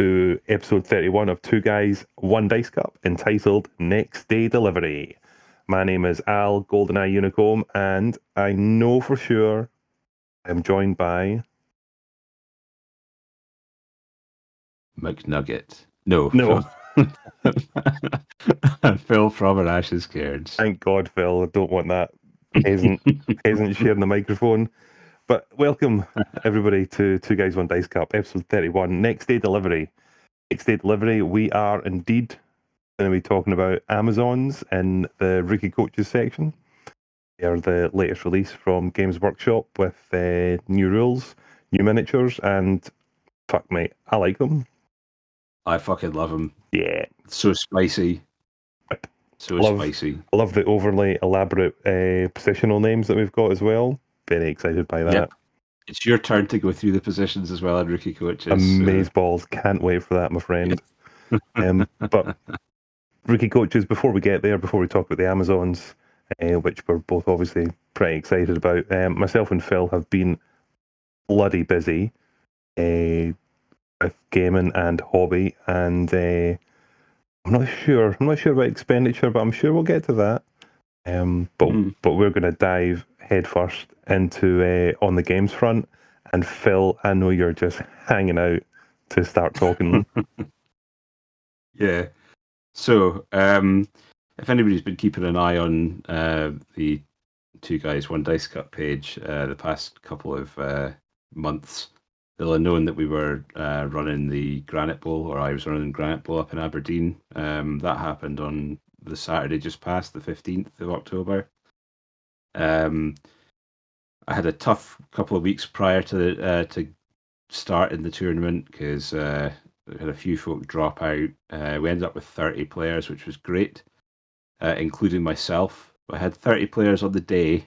one and all, to episode 31 of Two Guys, One Dice Cup, entitled Next Day Delivery. My name is Al Goldeneye Unicomb, and I know for sure I'm joined by. McNugget. No. No. Phil, Phil from an Ashes Cairns. Thank God, Phil. I don't want that peasant, peasant sharing the microphone. But welcome, everybody, to Two Guys, One Dice Cup, episode 31. Next day delivery. Next day delivery, we are indeed going to be talking about Amazons in the rookie coaches section. They are the latest release from Games Workshop with uh, new rules, new miniatures, and fuck, mate, I like them. I fucking love them. Yeah. So spicy. So Love- spicy. I love the overly elaborate uh, positional names that we've got as well. Very excited by that. Yep. It's your turn to go through the positions as well in rookie coaches. so- Amaze balls. Can't wait for that, my friend. um, but rookie coaches, before we get there, before we talk about the Amazons, uh, which we're both obviously pretty excited about, um, myself and Phil have been bloody busy uh, with gaming and hobby, and uh, I'm not sure. I'm not sure about expenditure, but I'm sure we'll get to that. Um, but Mm. but we're going to dive headfirst into uh, on the games front. And Phil, I know you're just hanging out to start talking. Yeah. So, um, if anybody's been keeping an eye on uh, the Two Guys One Dice Cup page uh, the past couple of uh, months, they'll have known that we were uh, running the Granite Bowl, or I was running the Granite Bowl up in Aberdeen. Um, that happened on the Saturday just past the fifteenth of October. Um, I had a tough couple of weeks prior to uh, to starting the tournament because uh, we had a few folk drop out. Uh, we ended up with 30 players, which was great, uh, including myself. I had 30 players on the day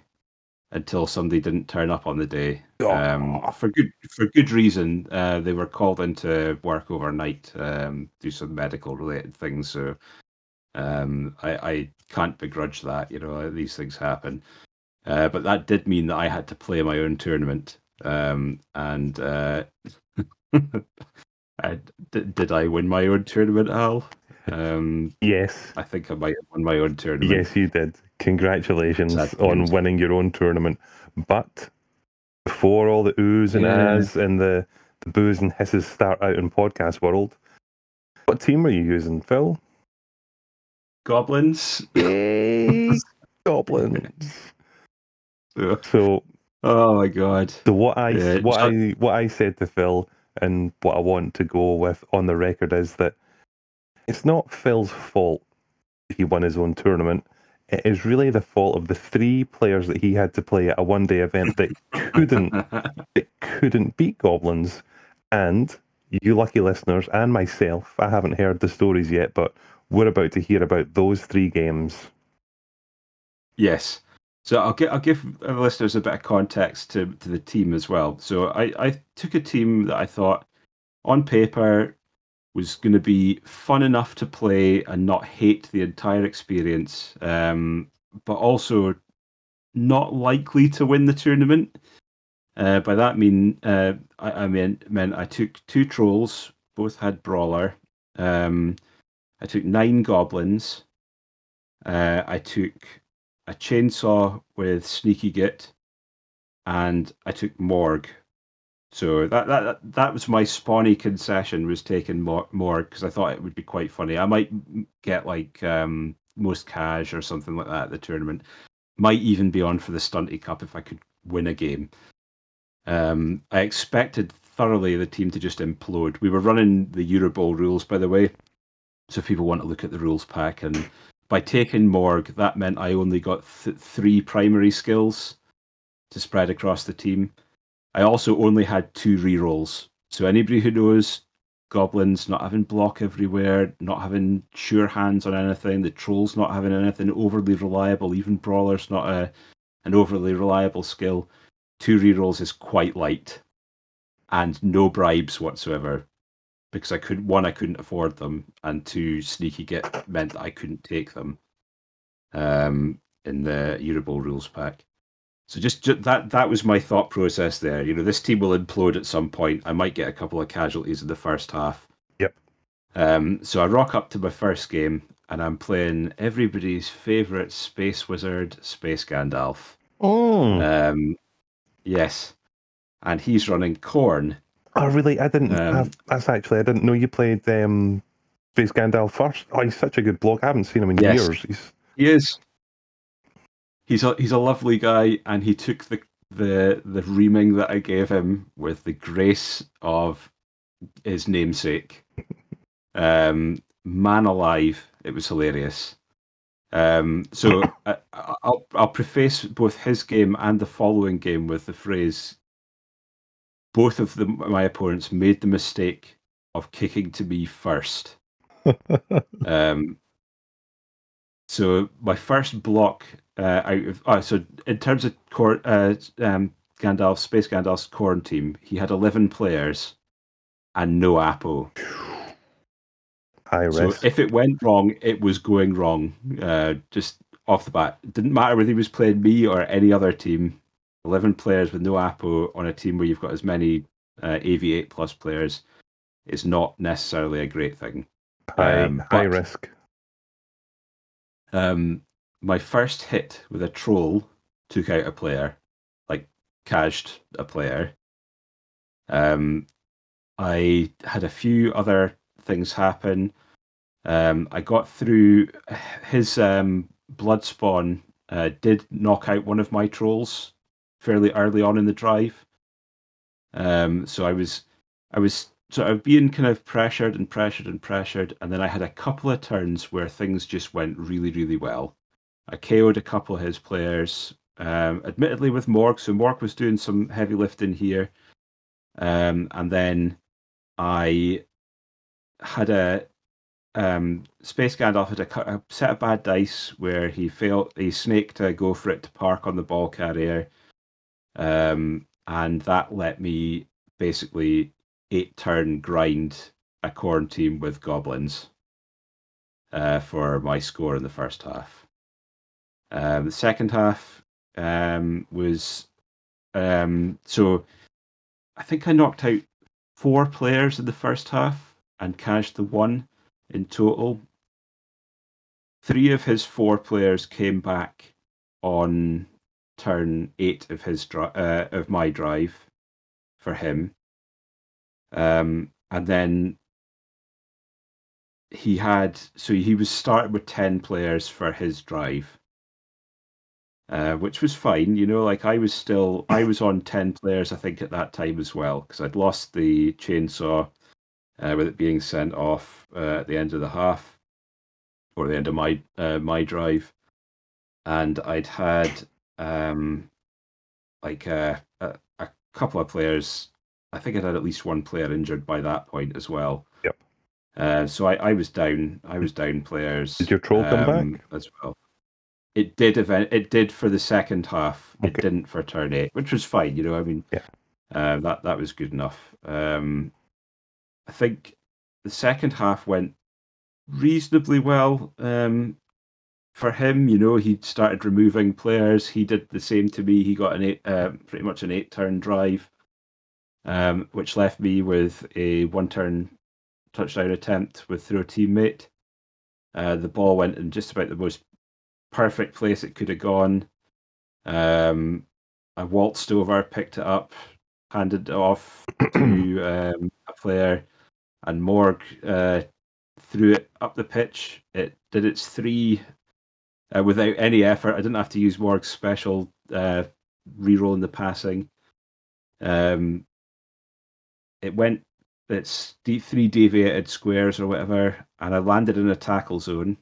until somebody didn't turn up on the day um, for good for good reason. Uh, they were called into work overnight, um, do some medical related things. So um, I, I can't begrudge that. You know, these things happen. Uh, but that did mean that I had to play my own tournament. Um, and uh, I, did, did I win my own tournament, Al? Um, yes, I think I might have won my own tournament. yes, you did. Congratulations Sad on times. winning your own tournament. But before all the oohs and Yeah. ahs and the, the boos and hisses start out in podcast world, what team are you using, Phil? Goblins. Yay, goblins. So Oh my god. So what I Yeah, what I what I said to Phil and what I want to go with on the record is that it's not Phil's fault he won his own tournament. It is really the fault of the three players that he had to play at a one day event that couldn't that couldn't beat goblins. And you lucky listeners and myself, I haven't heard the stories yet, but we're about to hear about those three games. Yes. So I'll give I'll give listeners a bit of context to to the team as well. So I I took a team that I thought on paper was going to be fun enough to play and not hate the entire experience, um, but also not likely to win the tournament. Uh, by that mean uh, I, I meant meant I took two trolls, both had brawler. Um, I took nine goblins. Uh, I took a chainsaw with sneaky git, and I took Morg. So that that that was my spawny concession was taking mor- Morg because I thought it would be quite funny. I might get like um, most cash or something like that at the tournament. Might even be on for the stunty cup if I could win a game. Um, I expected thoroughly the team to just implode. We were running the Euro Bowl rules, by the way. So if people want to look at the rules pack, and by taking Morg, that meant I only got th- three primary skills to spread across the team. I also only had two rerolls. So anybody who knows goblins not having block everywhere, not having sure hands on anything, the trolls not having anything overly reliable, even brawlers not a an overly reliable skill. Two rerolls is quite light, and no bribes whatsoever because I could one I couldn't afford them, and two sneaky git meant that I couldn't take them um, in the Eurobowl rules pack. So just, just that that was my thought process there. You know, this team will implode at some point. I might get a couple of casualties in the first half. Yep. Um, so I rock up to my first game and I'm playing everybody's favorite space wizard, Space Gandalf. Oh, Um, yes, and he's running Khorne. Oh, really? I didn't. um, I, that's actually. I didn't know you played um, Space Gandalf first. Oh, he's such a good bloke. I haven't seen him in Yes. years. He's He is. He's a he's a lovely guy, and he took the the the reaming that I gave him with the grace of his namesake. Um, man alive, it was hilarious. Um, so I, I'll I'll preface both his game and the following game with the phrase. Both of the, my opponents made the mistake of kicking to me first. Um, so my first block uh, out of oh, so in terms of core, uh, um, Gandalf Space Gandalf's Khorne team, he had eleven players and no Apo. high So if it went wrong, it was going wrong. Uh, just off the bat, it didn't matter whether he was playing me or any other team. Eleven players with no Apo on a team where you've got as many uh, AV8 plus players is not necessarily a great thing. high, um, high but- risk. Um, my first hit with a troll took out a player, like cashed a player. Um, I had a few other things happen. Um, I got through his um, blood spawn. Uh, did knock out one of my trolls fairly early on in the drive. Um, so I was, I was sort of being kind of pressured and pressured and pressured, and then I had a couple of turns where things just went really, really well. I KO'd a couple of his players, um, admittedly with Morg. So Morg was doing some heavy lifting here, um, and then I had a um, Space Gandalf had a, a set of bad dice where he failed. He snaked a go for it to park on the ball carrier, um, and that let me basically eight turn grind a Khorne team with goblins uh, for my score in the first half. Um, the second half um, was um, so I think I knocked out four players in the first half and cashed the one in total. Three of his four players came back on turn eight of his dri- uh, of my drive for him. Um, and then he had so he was started with ten players for his drive, uh, which was fine. You know, like I was still I was on ten players I think at that time as well because I'd lost the chainsaw uh, with it being sent off uh, at the end of the half or the end of my uh, my drive, and I'd had um, like uh, a, a couple of players. I think I'd had at least one player injured by that point as well. Yep. Uh, so I, I was down. I was down players. Did your troll come um, back? as well? It did. Event. It did for the second half. It didn't for turn eight, which was fine. You know, I mean, Yeah. uh, that that was good enough. Um, I think the second half went reasonably well um, for him. You know, he started removing players. He did the same to me. He got an eight, uh, pretty much an eight-turn drive, um, which left me with a one-turn touchdown attempt with through a teammate. Uh, the ball went in just about the most perfect place it could have gone. Um, I waltzed over, picked it up, handed it off to um, a player, and Morg uh, threw it up the pitch. It did its three uh, without any effort. I didn't have to use Morg's special uh, reroll in the passing. Um, it went its three deviated squares or whatever, and I landed in a tackle zone.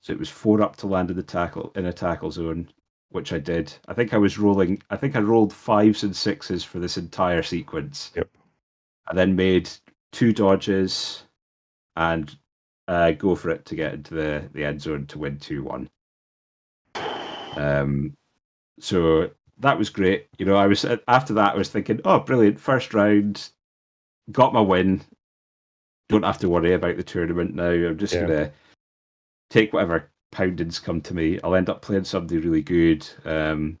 So it was four up to land in the tackle in a tackle zone, which I did. I think I was rolling. I think I rolled fives and sixes for this entire sequence. Yep. I then made two dodges, and uh, go for it to get into the the end zone to win two one. Um, so that was great. You know, I was after that. I was thinking, oh, brilliant! First round, got my win. Don't have to worry about the tournament now. I'm just Yeah. gonna take whatever poundings come to me. I'll end up playing somebody really good. Um,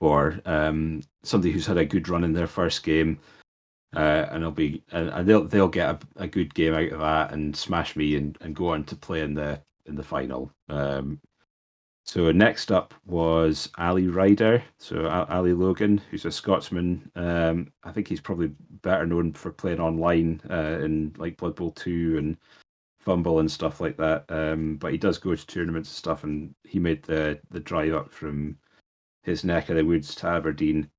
or um, somebody who's had a good run in their first game, uh, and they'll be and, and they'll they'll get a, a, good game out of that and smash me and, and go on to play in the in the final. Um, so next up was Ali Ryder, so Ali Logan, who's a Scotsman. Um, I think he's probably better known for playing online uh, in like Blood Bowl two and FUMBBL and stuff like that. Um, but he does go to tournaments and stuff, and he made the the drive up from his neck of the woods to Aberdeen,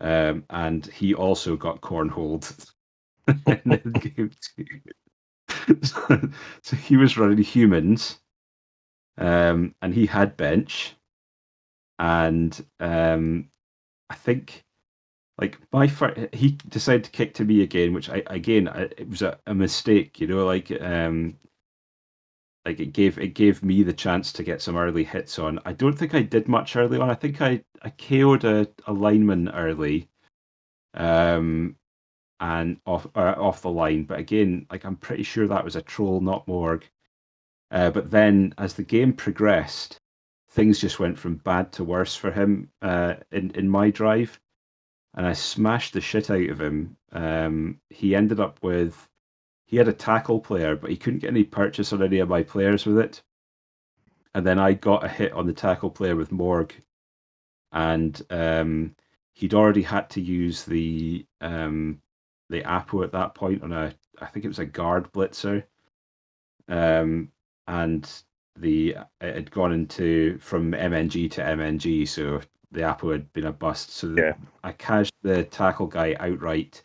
um, and he also got cornholed in game two. so, so he was running humans um, and he had bench, and um, I think like my first, he decided to kick to me again, which I again I, it was a, a, mistake, you know, like um, like it gave it gave me the chance to get some early hits on. I don't think I did much early on. I think I I KO'd a, a lineman early, um, and off uh, off the line. But again, like I'm pretty sure that was a troll, not Morg. Uh, but then as the game progressed, things just went from bad to worse for him uh, in in my drive, and I smashed the shit out of him. Um, he ended up with he had a tackle player, but he couldn't get any purchase on any of my players with it. And then I got a hit on the tackle player with Morg, and um, he'd already had to use the um, the Apo at that point on a I think it was a guard blitzer. Um, and the it had gone into from MNG to MNG, so the Apo had been a bust. So yeah. I cashed the tackle guy outright,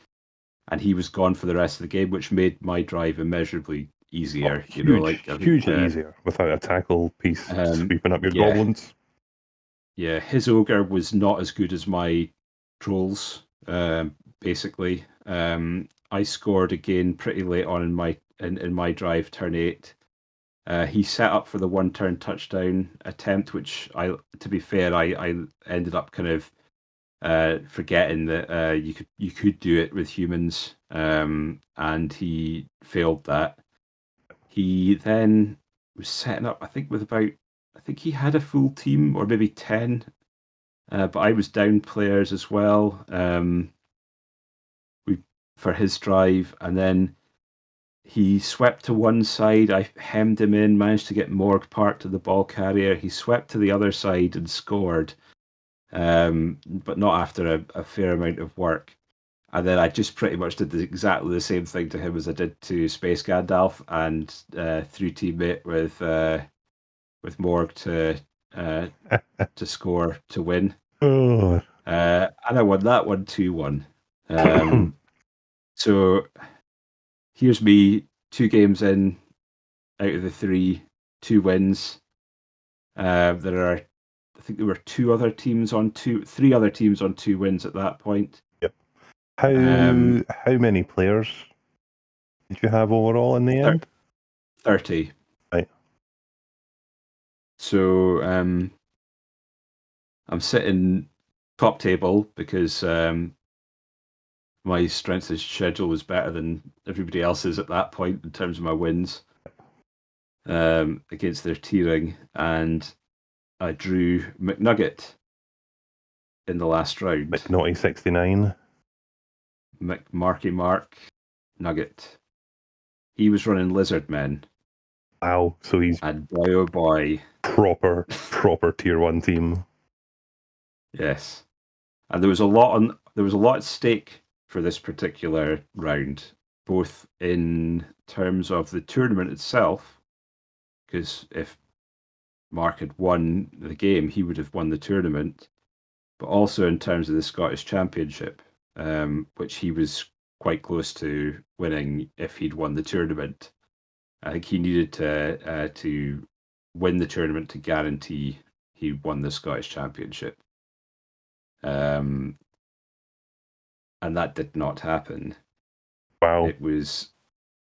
and he was gone for the rest of the game, which made my drive immeasurably easier. Oh, huge, you know, like hugely uh, easier without a tackle piece um, sweeping up your yeah, goblins. Yeah, his ogre was not as good as my trolls. Um, basically, um, I scored again pretty late on in my in, in my drive, turn eight uh, he set up for the one turn touchdown attempt, which I, to be fair, I, I ended up kind of uh, forgetting that uh, you could you could do it with humans, um, and he failed that. He then was setting up, I think, with about I think he had a full team or maybe ten, uh, but I was down players as well. Um, we for his drive, and then he swept to one side. I hemmed him in, managed to get Morg Park to the ball carrier. He swept to the other side and scored, um, but not after a, a, fair amount of work. And then I just pretty much did the, exactly the same thing to him as I did to Space Gandalf, and uh, throw teammate with uh, with Morg to uh, to score to win. Oh. Uh, and I won that one two one. Um, so here's me two games in out of the three, two wins. Uh, there are, I think there were two other teams on two, three other teams on two wins at that point. Yep. How um, how many players did you have overall in the end? Thirty. Right. So um, I'm sitting top table because um, my strength of schedule was better than everybody else's at that point in terms of my wins um, against their tiering, and I drew McNugget in the last round. McNaughty sixty nine. McMarky Mark Nugget. He was running Lizard Men. Wow! So he's and boy oh boy, proper proper tier one team. Yes, and there was a lot on. There was a lot at stake for this particular round, both in terms of the tournament itself, because if Mark had won the game, he would have won the tournament, but also in terms of the Scottish Championship, um, which he was quite close to winning if he'd won the tournament. I think he needed to uh, to win the tournament to guarantee he won the Scottish Championship. Um, and that did not happen. Wow. It was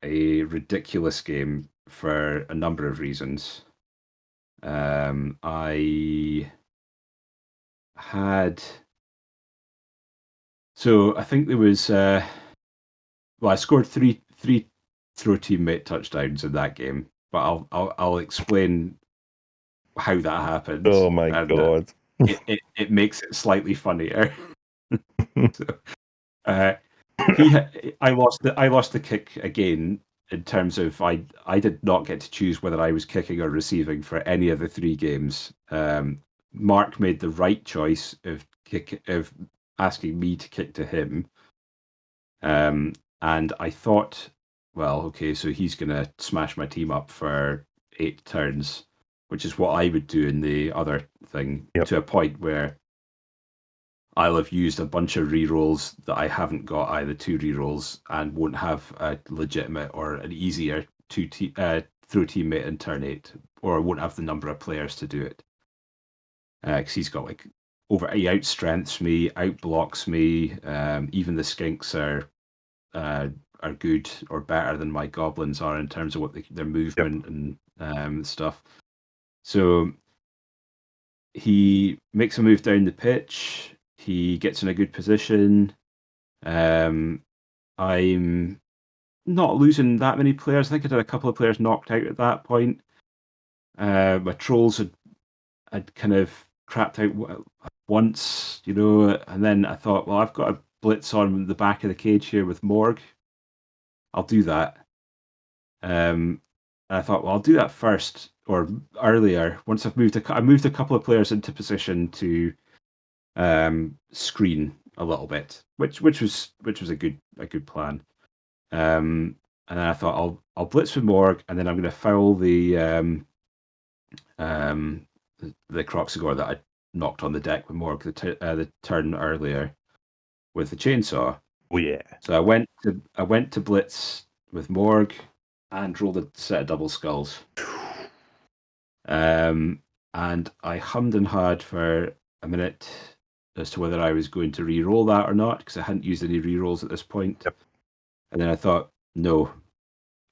a ridiculous game for a number of reasons. Um, I had so I think there was uh, well, I scored three three throw teammate touchdowns in that game, but I'll I'll, I'll explain how that happened. Oh my and, uh, god! it, it, it makes it slightly funnier. so, uh, he, I lost the I lost the kick again in terms of I I did not get to choose whether I was kicking or receiving for any of the three games. Um, Mark made the right choice of kick of asking me to kick to him. Um, and I thought, well, okay, so he's gonna smash my team up for eight turns, which is what I would do in the other thing Yep. to a point where I'll have used a bunch of rerolls that I haven't got either two rerolls and won't have a legitimate or an easier two te- uh, throw teammate in turn eight, or won't have the number of players to do it. Because he's got like over he outstrengths me, outblocks me. Um, even the skinks are uh, are good or better than my goblins are in terms of what they, their movement and um, stuff. So he makes a move down the pitch. He gets in a good position. Um, I'm not losing that many players. I think I had a couple of players knocked out at that point. Uh, my trolls had had kind of crapped out once, you know, and then I thought, well, I've got a blitz on the back of the cage here with Morg. I'll do that. Um, and I thought, well, I'll do that first or earlier. Once I've moved, a, I moved a couple of players into position to um, screen a little bit, which which was which was a good a good plan. Um, and then I thought I'll I'll blitz with Morg, and then I'm going to foul the um, um, the, the Kroxigor that I knocked on the deck with Morg the, t- uh, the turn earlier with the chainsaw. Oh yeah. So I went to I went to blitz with Morg and rolled a set of double skulls. Um, and I hummed and hawed for a minute as to whether I was going to re-roll that or not because I hadn't used any re-rolls at this point. Yep. And then I thought, no,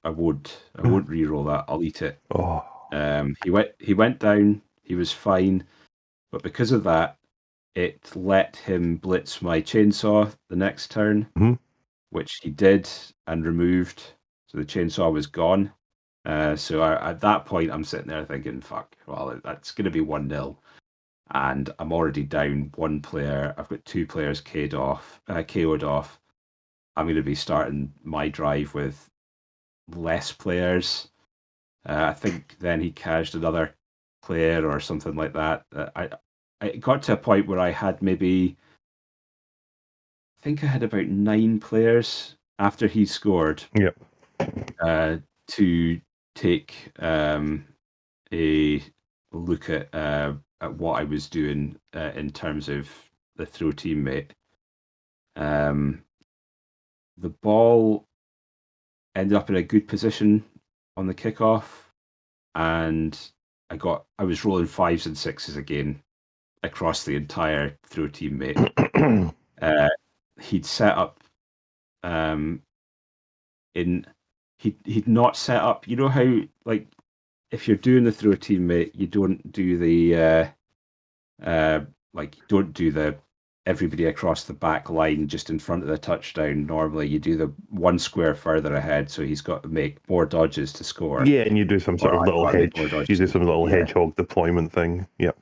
I won't. I won't re-roll that. I'll eat it. Oh. Um, he went. He went down. He was fine, but because of that, it let him blitz my chainsaw the next turn, Mhm. which he did and removed. So the chainsaw was gone. Uh, so I, at that point, I'm sitting there thinking, "Fuck! Well, that's going to be one 0 and I'm already down one player. I've got two players KO'd off. Uh, KO'd off. I'm going to be starting my drive with less players. Uh, I think then he cashed another player or something like that. Uh, I, I it got to a point where I had maybe, I think I had about nine players after he scored. Yep. Uh, to take um, a look at uh, at what I was doing uh, in terms of the throw teammate. Um, the ball ended up in a good position on the kickoff, and I got I was rolling fives and sixes again across the entire throw teammate. Uh, he'd set up um, in he he'd not set up. You know how like if you're doing the a teammate, you don't do the uh, uh, like you don't do the everybody across the back line just in front of the touchdown. Normally, you do the one square further ahead, so he's got to make more dodges to score. yeah, and you do some sort Or of little or I make hedge. You do some little Yeah. hedgehog deployment thing. Yep.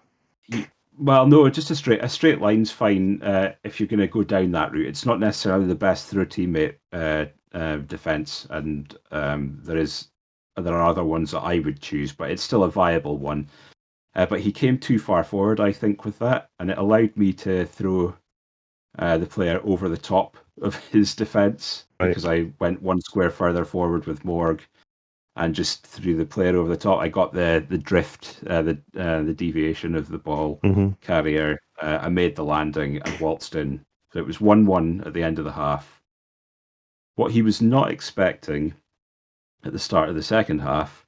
Well, no, just a straight a straight line's fine uh, if you're going to go down that route. It's not necessarily the best through a teammate uh, uh, defense, and um, there is there are other ones that I would choose, but it's still a viable one. Uh, but he came too far forward, I think, with that, and it allowed me to throw uh, the player over the top of his defense Right. because I went one square further forward with Morg and just threw the player over the top. I got the the drift, uh, the uh, the deviation of the ball hmm carrier. Uh, I made the landing and waltzed in. So it was 1 1 at the end of the half. What he was not expecting at the start of the second half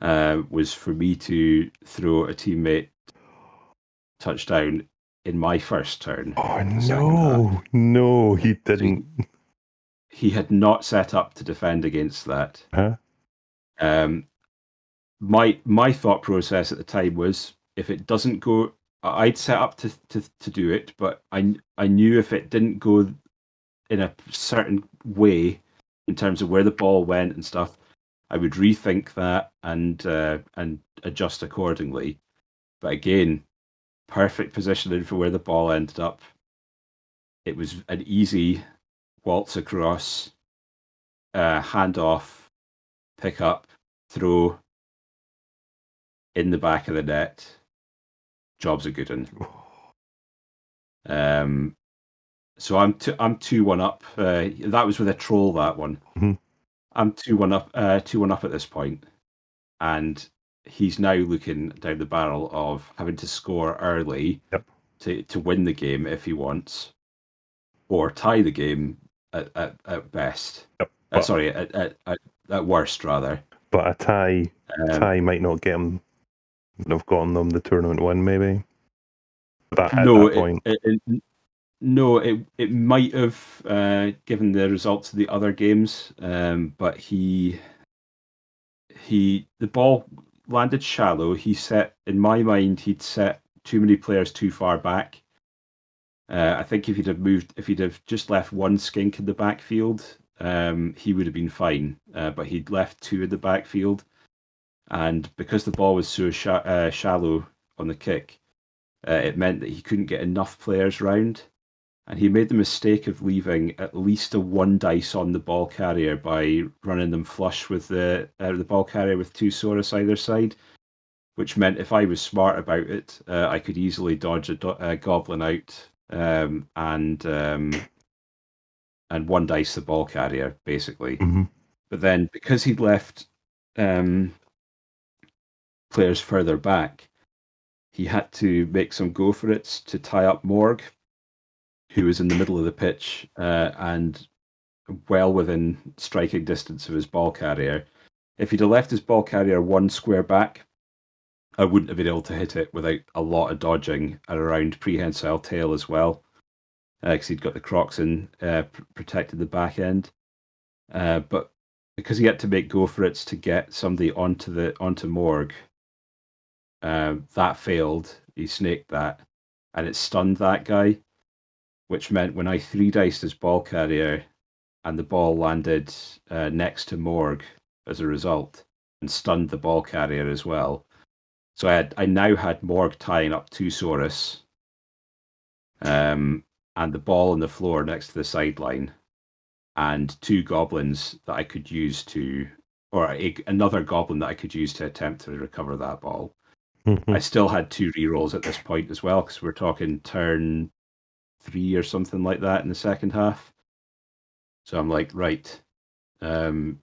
uh, was for me to throw a teammate touchdown in my first turn. Oh no, no, he didn't. He had not set up to defend against that. Huh? Um, my my thought process at the time was if it doesn't go, I'd set up to, to, to do it, but I I knew if it didn't go in a certain way in terms of where the ball went and stuff, I would rethink that and uh, and adjust accordingly. But again, perfect positioning for where the ball ended up. It was an easy waltz across, uh, hand off, pick up, throw in the back of the net. Job's a good one. Um, so I'm two, I'm two one up. Uh, that was with a troll. That one. Mhm. I'm two one up. Uh, two one up at this point, and he's now looking down the barrel of having to score early Yep. to to win the game if he wants, or tie the game at at, at best. Yep. Uh, sorry, at, at, at, at worst rather. But a tie Um, tie might not get him. Have gotten them the tournament win, maybe. But at no, that point, it, it, it, no, it it might have uh, given the results of the other games, um, but he he the ball landed shallow. He set in my mind he'd set too many players too far back. Uh, I think if he'd have moved, if he'd have just left one skink in the backfield, um, he would have been fine. Uh, but he'd left two in the backfield, and because the ball was so sha- uh, shallow on the kick, uh, it meant that he couldn't get enough players round. And he made the mistake of leaving at least a one dice on the ball carrier by running them flush with the uh, the ball carrier with two Saurus either side, which meant if I was smart about it, uh, I could easily dodge a, do- a goblin out um, and um, and one dice the ball carrier basically. Mhm. But then because he'd left um, players further back, he had to make some go for it to tie up Morg, who was in the middle of the pitch uh, and well within striking distance of his ball carrier. If he'd have left his ball carrier one square back, I wouldn't have been able to hit it without a lot of dodging and around prehensile tail as well, because he'd got the crocs in uh, pr- protected the back end. Uh, but because he had to make go for it to get somebody onto the onto Morg, uh, that failed. He snaked that, and it stunned that guy, which meant when I three diced his ball carrier, and the ball landed uh, next to Morg as a result, and stunned the ball carrier as well. So I had I now had Morg tying up two Saurus, um, and the ball on the floor next to the sideline, and two goblins that I could use to, or a, another goblin that I could use to attempt to recover that ball. I still had two rerolls at this point as well because we're talking turn three or something like that in the second half. So I'm like, right, um,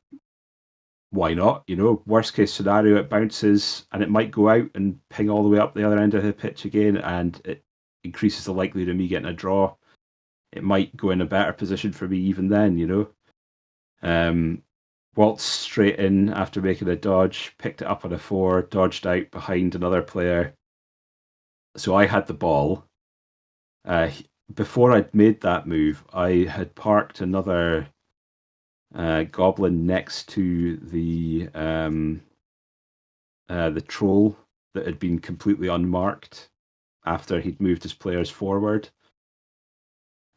why not? You know, worst case scenario, it bounces and it might go out and ping all the way up the other end of the pitch again, and it increases the likelihood of me getting a draw. It might go in a better position for me even then, you know. Um, waltzed straight in after making a dodge, picked it up on a four, dodged out behind another player. So I had the ball. Uh, before I'd made that move, I had parked another uh, goblin next to the um, uh, the troll that had been completely unmarked after he'd moved his players forward.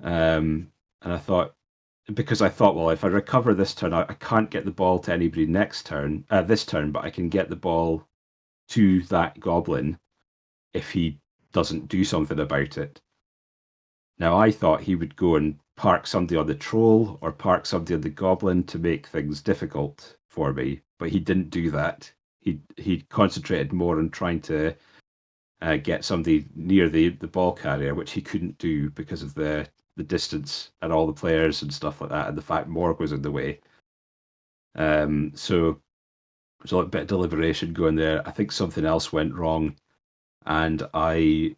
Um, and I thought, because I thought, well, if I recover this turn, I, I can't get the ball to anybody next turn, uh, this turn, but I can get the ball to that goblin if he doesn't do something about it. Now, I thought he would go and park somebody on the troll or park somebody on the goblin to make things difficult for me, but he didn't do that. He he concentrated more on trying to uh, get somebody near the, the ball carrier, which he couldn't do because of the the distance and all the players and stuff like that, and the fact Morg was in the way. Um, so there's a little bit of deliberation going there. I think something else went wrong, and I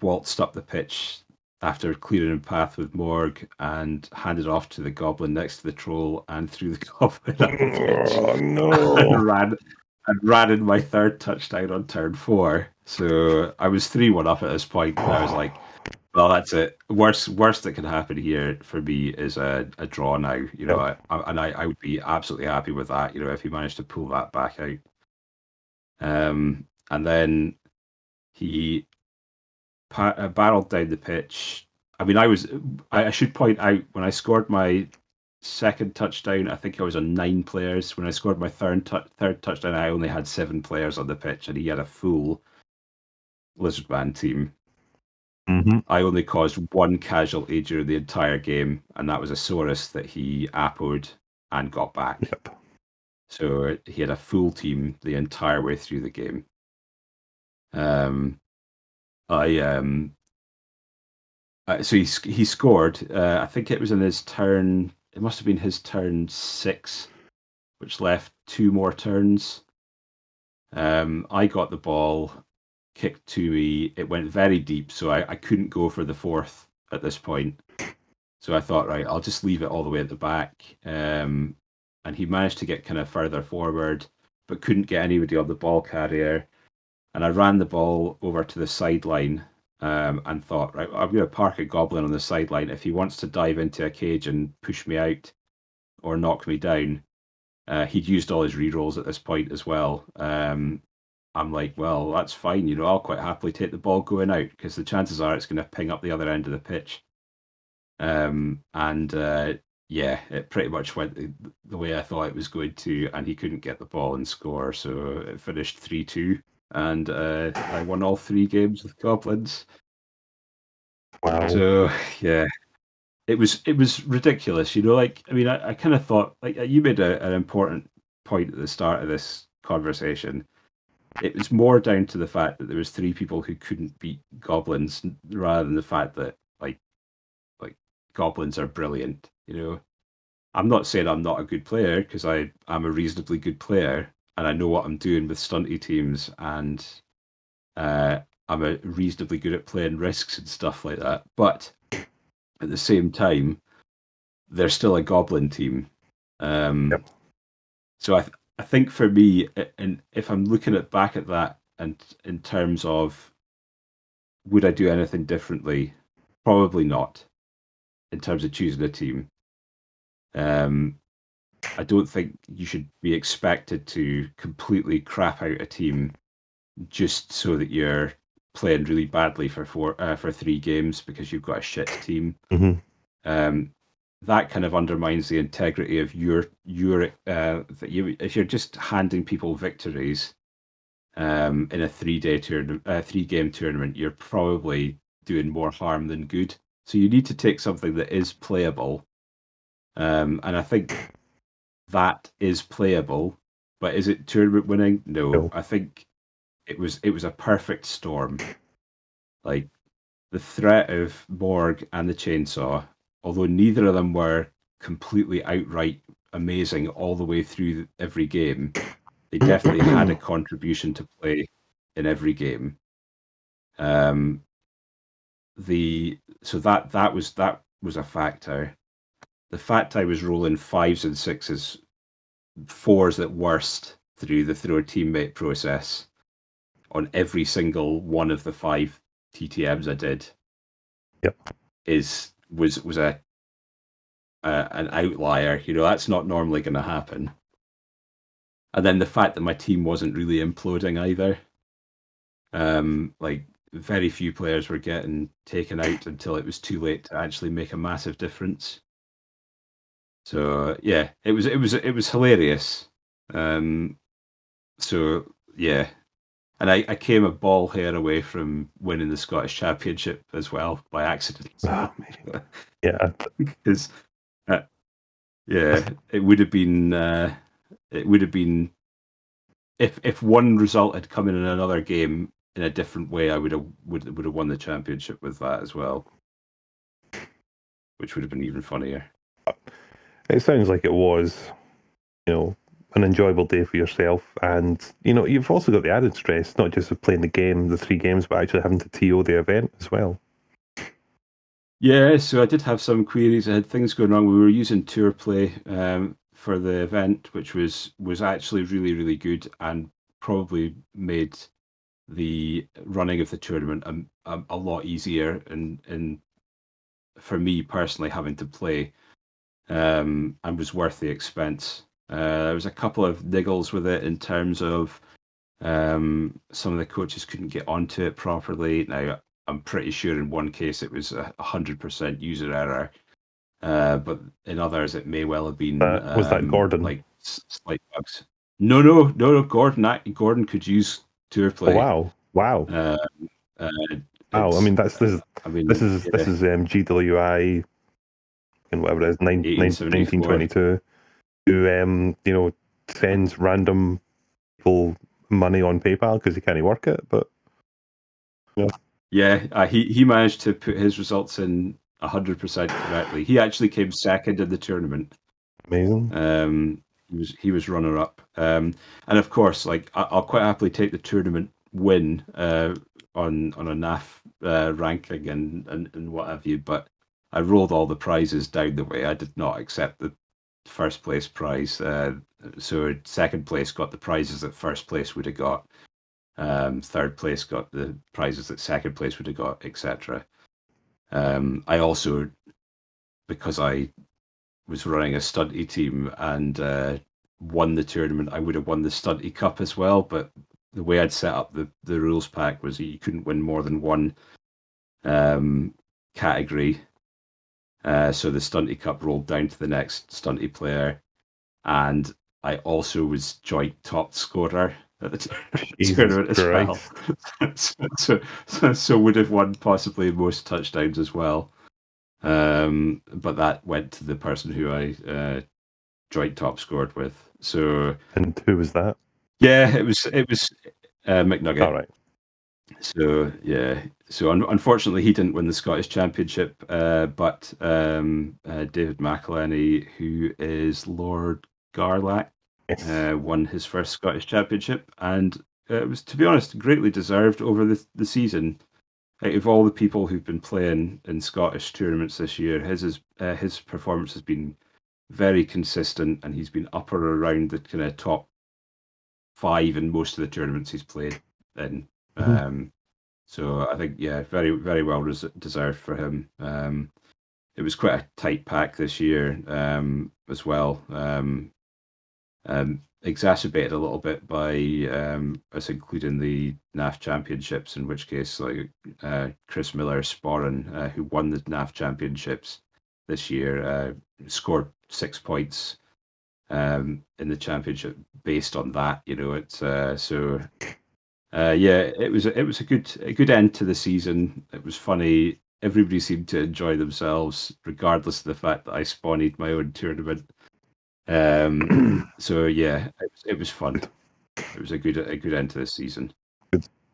waltzed up the pitch after clearing a path with Morg and handed off to the goblin next to the troll and threw the goblin up the pitch oh and ran and ran in my third touchdown on turn four. So I was three one up at this point, and I was like, "Well, that's it. Worst worst that can happen here for me is a, a draw now." You know, I, I, and I, I would be absolutely happy with that. You know, if he managed to pull that back out. Um, and then he pa- uh, barreled down the pitch. I mean, I was. I, I should point out when I scored my second touchdown, I think I was on nine players. When I scored my third tu- third touchdown, I only had seven players on the pitch, and he had a full Lizardman team. Mm-hmm. I only caused one casualty during the entire game, and that was a Saurus that he appoed and got back. Yep. So he had a full team the entire way through the game. Um, I um, uh, so he he scored. Uh, I think it was in his turn. It must have been his turn six, which left two more turns. Um, I got the ball, kicked to me. It went very deep, so I, I couldn't go for the fourth at this point. So I thought, right, I'll just leave it all the way at the back. Um, and he managed to get kind of further forward, but couldn't get anybody on the ball carrier. And I ran the ball over to the sideline um, and thought, right, I'm going to park a goblin on the sideline. If he wants to dive into a cage and push me out or knock me down, uh, he'd used all his rerolls at this point as well. Um, I'm like, well, that's fine. You know, I'll quite happily take the ball going out because the chances are it's going to ping up the other end of the pitch. Um, and uh, yeah, it pretty much went the, way I thought it was going to, and he couldn't get the ball and score. So it finished 3 2, and uh, I won all three games with Goblins. Wow. So yeah, it was it was ridiculous. You know, like I mean, I, I kind of thought like you made a, an important point at the start of this conversation. It was more down to the fact that there was three people who couldn't beat goblins, rather than the fact that like like goblins are brilliant. You know, I'm not saying I'm not a good player because I am a reasonably good player and I know what I'm doing with stunty teams and uh, I'm a reasonably good at playing risks and stuff like that. But at the same time, they're still a goblin team. Um, yep. So I, th- I think for me, and if I'm looking at back at that, and in terms of would I do anything differently, probably not. In terms of choosing a team, um, I don't think you should be expected to completely crap out a team just so that you're playing really badly for four uh, for three games because you've got a shit team. Mm-hmm. Um, that kind of undermines the integrity of your your uh, that you if you're just handing people victories um, in a three day tournament, uh, three game tournament, you're probably doing more harm than good. So you need to take something that is playable, um, and I think that is playable. But is it tournament winning? No, no. I think it was it was a perfect storm. Like the threat of Morg and the chainsaw, although neither of them were completely outright amazing all the way through every game, they definitely had a contribution to play in every game. Um, the so that that was that was a factor. The fact I was rolling fives and sixes, fours at worst through the throw teammate process on every single one of the five TTMs I did. Yep. Is was was a, a an outlier. You know, that's not normally going to happen. And then the fact that my team wasn't really imploding either. Um, like very few players were getting taken out until it was too late to actually make a massive difference. So yeah, it was it was it was hilarious. Um, so yeah, and I, I came a ball hair away from winning the Scottish Championship as well by accident. Oh, yeah, because uh, yeah, it would have been uh, it would have been if if one result had come in in another game in a different way, I would have would would have won the championship with that as well, which would have been even funnier. It sounds like it was, you know, an enjoyable day for yourself. And, you know, you've also got the added stress, not just of playing the game, the three games, but actually having to TO the event as well. Yeah, so I did have some queries. I had things going wrong. We were using TourPlay um, for the event, which was was actually really really good and probably made the running of the tournament a, a, a lot easier. And and for me personally, having to play um, and was worth the expense. Uh, there was a couple of niggles with it in terms of um, some of the coaches couldn't get onto it properly. Now, I'm pretty sure in one case it was a hundred percent user error, uh, but in others it may well have been. Uh, was that um, Gordon? Like slight bugs. No, no, no, no. Gordon, Gordon could use TourPlay. Oh, wow, wow. Um, Uh, Oh, I mean that's this is I mean, this is this is um, GWI whatever it is, nine- nine- 1874. 1922, who um you know sends random people money on PayPal because he can't work it, but yeah. Uh, he he managed to put his results in hundred percent correctly. He actually came second in the tournament. amazing. Um, he was he was runner up, um, and of course, like I, I'll quite happily take the tournament win uh, on on a NAF uh, ranking and, and and what have you. But I rolled all the prizes down the way. I did not accept the first place prize. Uh, so second place got the prizes that first place would have got. Um, third place got the prizes that second place would have got, etc. Um, I also, because I was running a stunty team and uh, won the tournament, I would have won the stunty cup as well. But the way I'd set up the, the rules pack was you couldn't win more than one um, category. Uh, so the stunty cup rolled down to the next stunty player, and I also was joint top scorer at the tournament as well. So, so, so, so would have won possibly most touchdowns as well. Um, but that went to the person who I uh, joint top scored with. So And who was that? yeah, it was it was uh, McNugget. All right. So yeah, so un- unfortunately he didn't win the Scottish Championship, uh, but um, uh, David McElhenney, who is Lord Garlack, Yes. uh, won his first Scottish Championship, and uh, it was, to be honest, greatly deserved over the the season. Out of all the people who've been playing in Scottish tournaments this year, his is, uh, his performance has been very consistent, and he's been up or around the kind of top five in most of the tournaments he's played in. Mhm. Um, so I think, yeah, very very well res- deserved for him. Um, it was quite a tight pack this year um, as well. Um, um, exacerbated a little bit by um, us including the NAF championships, in which case, like uh, Chris Miller Sporran, uh, who won the NAF championships this year, uh, scored six points um, in the championship based on that. You know, it's uh, so. Uh, yeah, it was it was a good a good end to the season. It was funny. Everybody seemed to enjoy themselves, regardless of the fact that I spawned my own tournament. Um, so yeah, it was, it was fun. It was a good a good end to the season.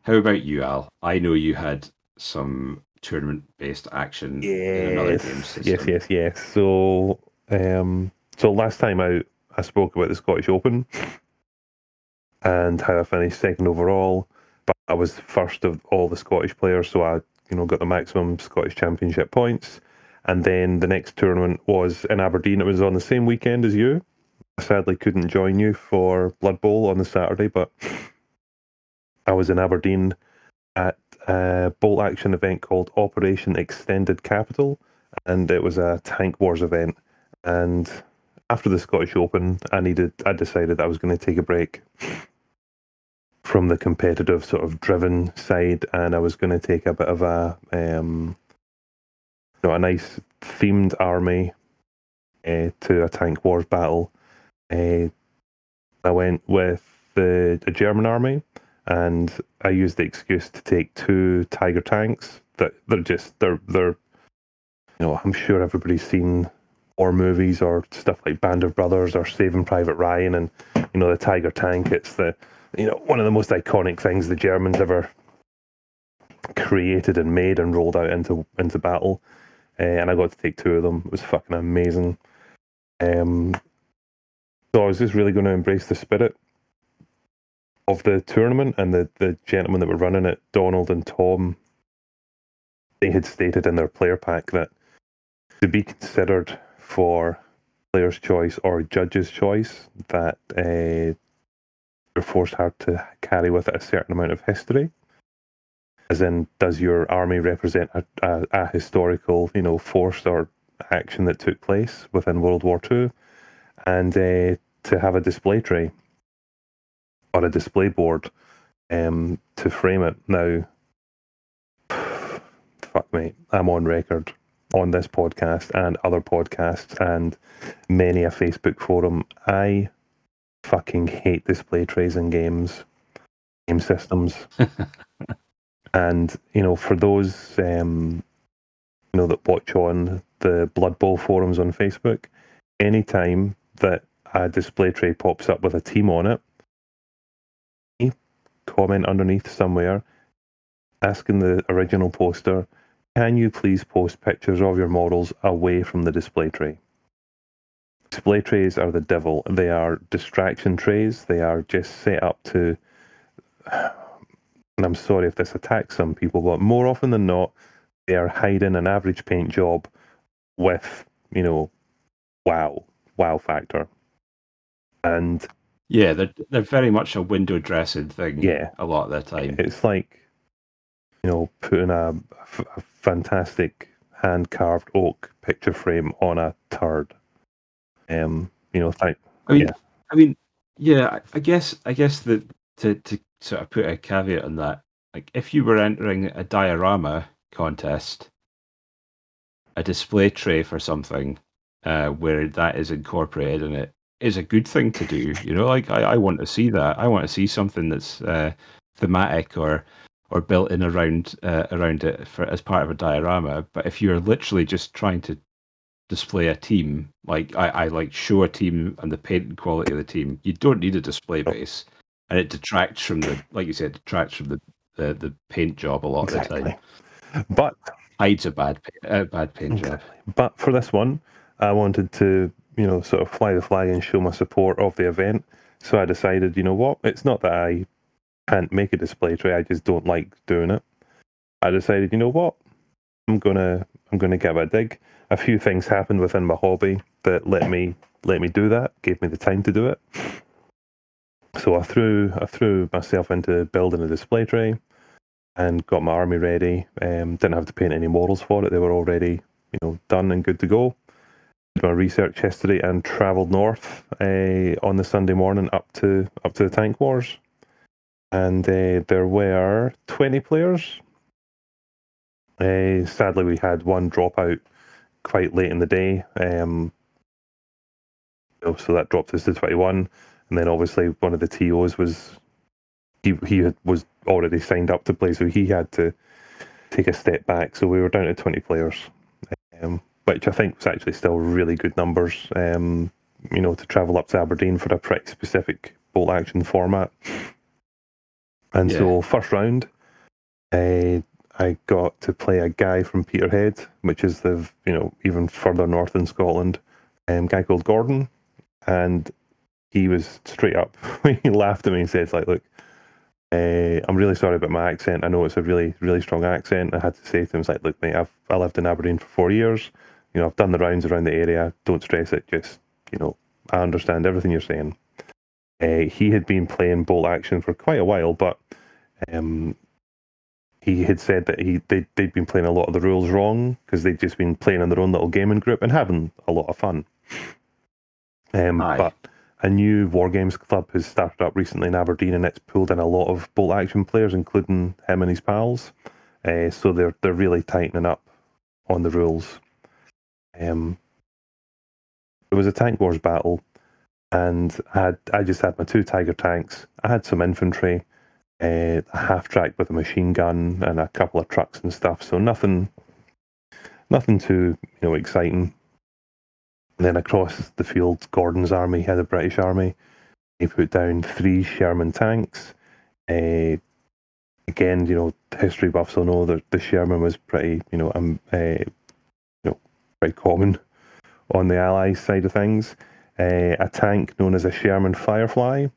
How about you, Al? I know you had some tournament based action in another game Yes, system. yes, yes, yes. So, um, so last time out, I spoke about the Scottish Open and how I finished second overall, but I was first of all the Scottish players, so I, you know, got the maximum Scottish Championship points. And then the next tournament was in Aberdeen. It was on the same weekend as you. I sadly couldn't join you for Blood Bowl on the Saturday, but I was in Aberdeen at a bolt action event called Operation Extended Capital, and it was a tank wars event. And after the Scottish Open, I needed, I decided I was going to take a break from the competitive sort of driven side, and I was going to take a bit of a, um, you know, a nice themed army uh, to a tank wars battle. Uh, I went with the, the German army, and I used the excuse to take two Tiger tanks. That they're just they're they're, you know, I'm sure everybody's seen war movies or stuff like Band of Brothers or Saving Private Ryan, and you know the Tiger tank. It's the you know one of the most iconic things the Germans ever created and made and rolled out into into battle. Uh, and I got to take two of them. It was fucking amazing. Um, so I was just really going to embrace the spirit of the tournament and the, the gentlemen that were running it, Donald and Tom, they had stated in their player pack that to be considered for player's choice or judge's choice, that uh, forced hard to carry with it a certain amount of history. As in, does your army represent a, a, a historical, you know, force or action that took place within World War Two? And uh, to have a display tray or a display board um, to frame it. Now, fuck me, I'm on record on this podcast and other podcasts and many a Facebook forum. I fucking hate display trays in games, game systems. And you know, for those um, you know that watch on the Blood Bowl forums on Facebook, anytime that a display tray pops up with a team on it, comment underneath somewhere asking the original poster, can you please post pictures of your models away from the display tray? Display trays are the devil. They are distraction trays. They are just set up to, and I'm sorry if this attacks some people, but more often than not, they are hiding an average paint job with, you know, wow, wow factor. And yeah, they're they're very much a window dressing thing. Yeah, a lot of the time. It's like you know putting a, a fantastic hand carved oak picture frame on a turd. Um, you know, thank. I mean, yeah. I mean, yeah. I guess I guess that to to sort of put a caveat on that, like if you were entering a diorama contest, a display tray for something uh, where that is incorporated in it is a good thing to do. You know, like I, I want to see that. I want to see something that's uh, thematic or or built in around uh, around it for as part of a diorama. But if you're literally just trying to display a team, like I, I like show a team and the paint quality of the team, you don't need a display base, and it detracts from the like you said, detracts from the the, the paint job a lot exactly. of the time. But hides a bad uh, bad paint exactly. job. But for this one, I wanted to you know, sort of fly the flag and show my support of the event. So I decided, you know what, it's not that I can't make a display tray, I just don't like doing it. I decided, you know what, I'm gonna I'm gonna give a dig. A few things happened within my hobby that let me let me do that, gave me the time to do it. So I threw I threw myself into building a display tray and got my army ready. Um, didn't have to paint any models for it; they were already you know done and good to go Did my research yesterday and travelled north uh, on the Sunday morning up to up to the Tank Wars, and uh, there were twenty players. Uh, sadly, we had one drop out quite late in the day, um, so that dropped us to twenty-one. And then obviously one of the tos was he he was already signed up to play, so he had to take a step back. So we were down to twenty players. Um, which I think was actually still really good numbers. Um, you know, to travel up to Aberdeen for a pretty specific bolt action format. And yeah. so, first round, uh, I got to play a guy from Peterhead, which is the you know even further north in Scotland. Um, guy called Gordon, and he was straight up. he laughed at me and said, "Like, look, uh, I'm really sorry about my accent. I know it's a really, really strong accent. I had to say to him, like, look, mate, I've I lived in Aberdeen for four years you know, I've done the rounds around the area. Don't stress it. Just, you know, I understand everything you're saying. Uh, he had been playing bolt action for quite a while, but um, he had said that he they they'd been playing a lot of the rules wrong because they'd just been playing in their own little gaming group and having a lot of fun. Um, but a new war games club has started up recently in Aberdeen, and it's pulled in a lot of bolt action players, including him and his pals. Uh, so they're they're really tightening up on the rules. Um, it was a tank wars battle, and I had I just had my two Tiger tanks. I had some infantry, uh, a half track with a machine gun, and a couple of trucks and stuff. So nothing, nothing too you know exciting. And then across the field, Gordon's army had a British army. He put down three Sherman tanks. Uh, again, you know, history buffs will know that the Sherman was pretty, you know, um, uh, quite common on the Allies side of things. Uh, a tank known as a Sherman Firefly.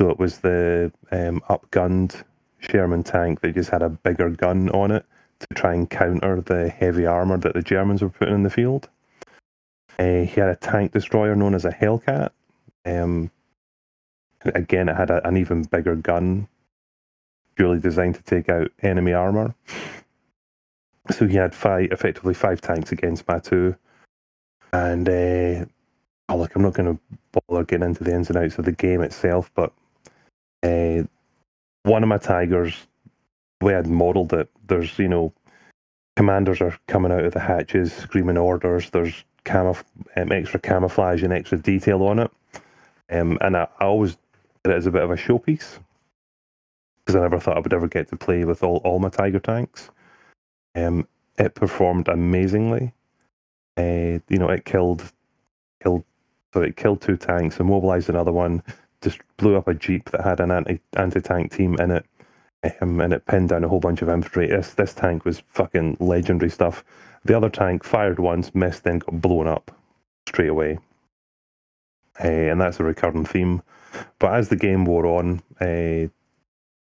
So it was the um, upgunned Sherman tank that just had a bigger gun on it to try and counter the heavy armor that the Germans were putting in the field. Uh, he had a tank destroyer known as a Hellcat. Um, again, it had a, an even bigger gun, purely designed to take out enemy armor. So he had five, effectively five tanks against two. And uh, oh, look, I'm not going to bother getting into the ins and outs of the game itself, but uh, one of my tigers, the way I'd modelled it, there's you know, commanders are coming out of the hatches screaming orders. There's um, extra camouflage and extra detail on it, um, and I, I always did it as a bit of a showpiece. because I never thought I would ever get to play with all, all my Tiger tanks. Um, it performed amazingly. Uh, you know, it killed killed so it killed two tanks, immobilized another one, just blew up a jeep that had an anti anti tank team in it, um, and it pinned down a whole bunch of infantry. This this tank was fucking legendary stuff. The other tank fired once, missed, then got blown up straight away. Uh, and that's a recurring theme. But as the game wore on, uh,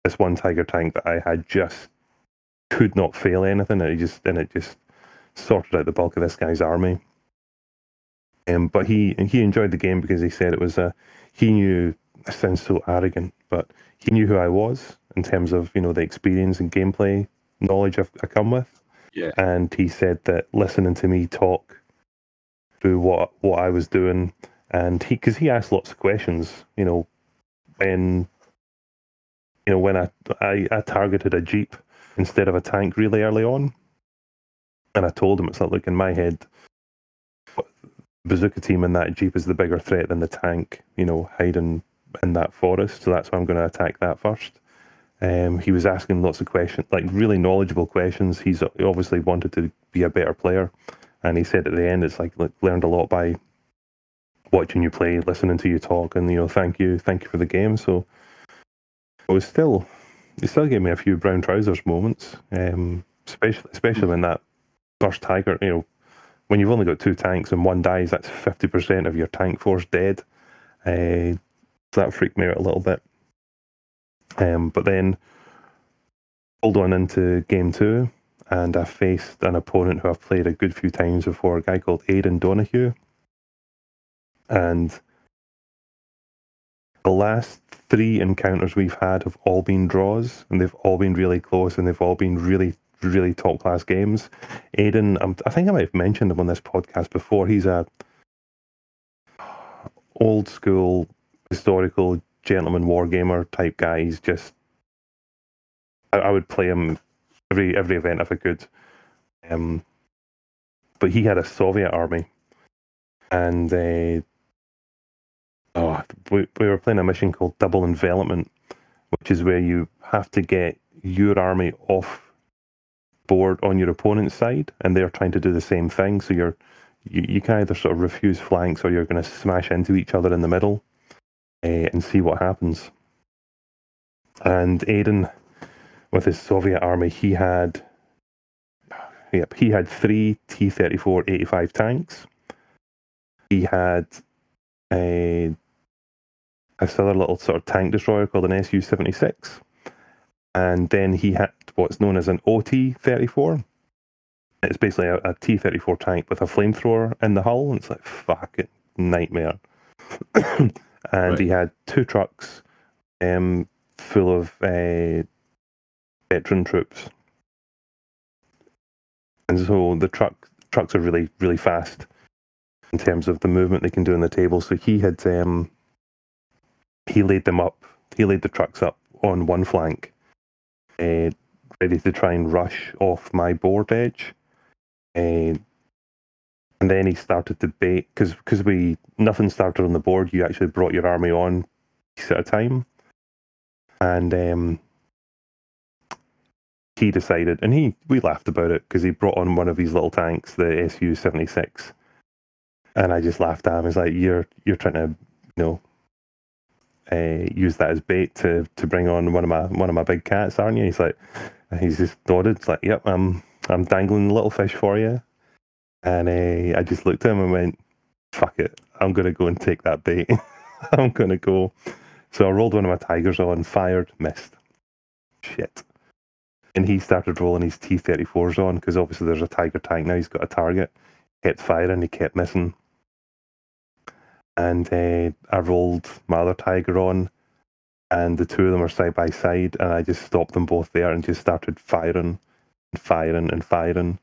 this one Tiger tank that I had just could not fail anything, and it just and it just sorted out the bulk of this guy's army. Um, but he he enjoyed the game because he said it was a he knew. It sounds so arrogant, but he knew who I was in terms of you know the experience and gameplay knowledge I've, I come with. Yeah. And he said that listening to me talk through what what I was doing, and he because he asked lots of questions, you know, when you know when I, I I targeted a jeep instead of a tank really early on, and I told him it's like look in my head, bazooka team in that jeep is the bigger threat than the tank, you know, hiding in that forest, so that's why I'm going to attack that first. Um, he was asking lots of questions, like really knowledgeable questions. He's obviously wanted to be a better player, and he said at the end, it's like learned a lot by watching you play, listening to you talk, and you know, thank you, thank you for the game. So it was still, it still gave me a few brown trousers moments, um, especially especially when that first tiger, you know, when you've only got two tanks and one dies, that's fifty percent of your tank force dead. Uh, that freaked me out a little bit. Um, but then pulled on into game two, and I faced an opponent who I've played a good few times before, a guy called Aidan Donahue. And the last three encounters we've had have all been draws, and they've all been really close, and they've all been really, really top class games. Aidan, I think I might have mentioned him on this podcast before. He's a old school historical gentleman wargamer type guy. He's just I, I, would play him every every event if I could. Um, but he had a Soviet army, and uh, oh, we, we were playing a mission called Double Envelopment, which is where you have to get your army off board on your opponent's side, and they're trying to do the same thing. So you're you, you can either sort of refuse flanks or you're going to smash into each other in the middle uh, and see what happens. And Aiden, with his Soviet army, he had yep, he had three T thirty four eighty five tanks. He had a this other little sort of tank destroyer called an Su seventy six, and then he had what's known as an OT thirty four. It's basically a a T thirty four tank with a flamethrower in the hull, and it's like fucking nightmare. and right. he had two trucks um, full of uh, veteran troops. And so the truck trucks are really really fast in terms of the movement they can do on the table. So he had um, he laid them up. He laid the trucks up on one flank, uh, ready to try and rush off my board edge. Uh, and then he started to bait because because we nothing started on the board. You actually brought your army on piece at a time, and um, he decided, and he we laughed about it because he brought on one of these little tanks, the Su seventy six, and I just laughed at him. He's like, "You're you're trying to, you know." Uh, use that as bait to to bring on one of my one of my big cats, aren't you? He's like, he's just nodded. It's like, yep, I'm I'm dangling a little fish for you. And uh, I just looked at him and went, fuck it, I'm going to go and take that bait. I'm going to go. So I rolled one of my tigers on, fired, missed. Shit. And he started rolling his T 34s on because obviously there's a tiger tank now, he's got a target. Kept firing, he kept missing. And uh, I rolled my other tiger on, and the two of them are side by side, and I just stopped them both there and just started firing and firing and firing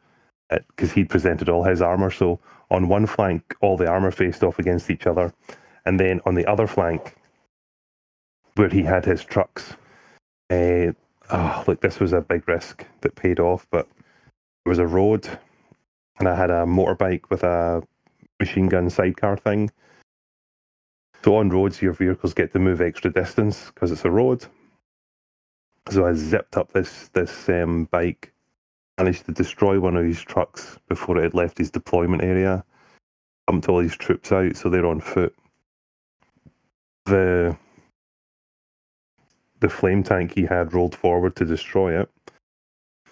because he presented all his armor. So on one flank, all the armor faced off against each other, and then on the other flank, where he had his trucks, uh, oh look, this was a big risk that paid off. But there was a road, and I had a motorbike with a machine gun sidecar thing. So on roads, your vehicles get to move extra distance because it's a road. So I zipped up this this um, bike, managed to destroy one of his trucks before it had left his deployment area. Pumped all his troops out, so they're on foot. The the flame tank he had rolled forward to destroy it,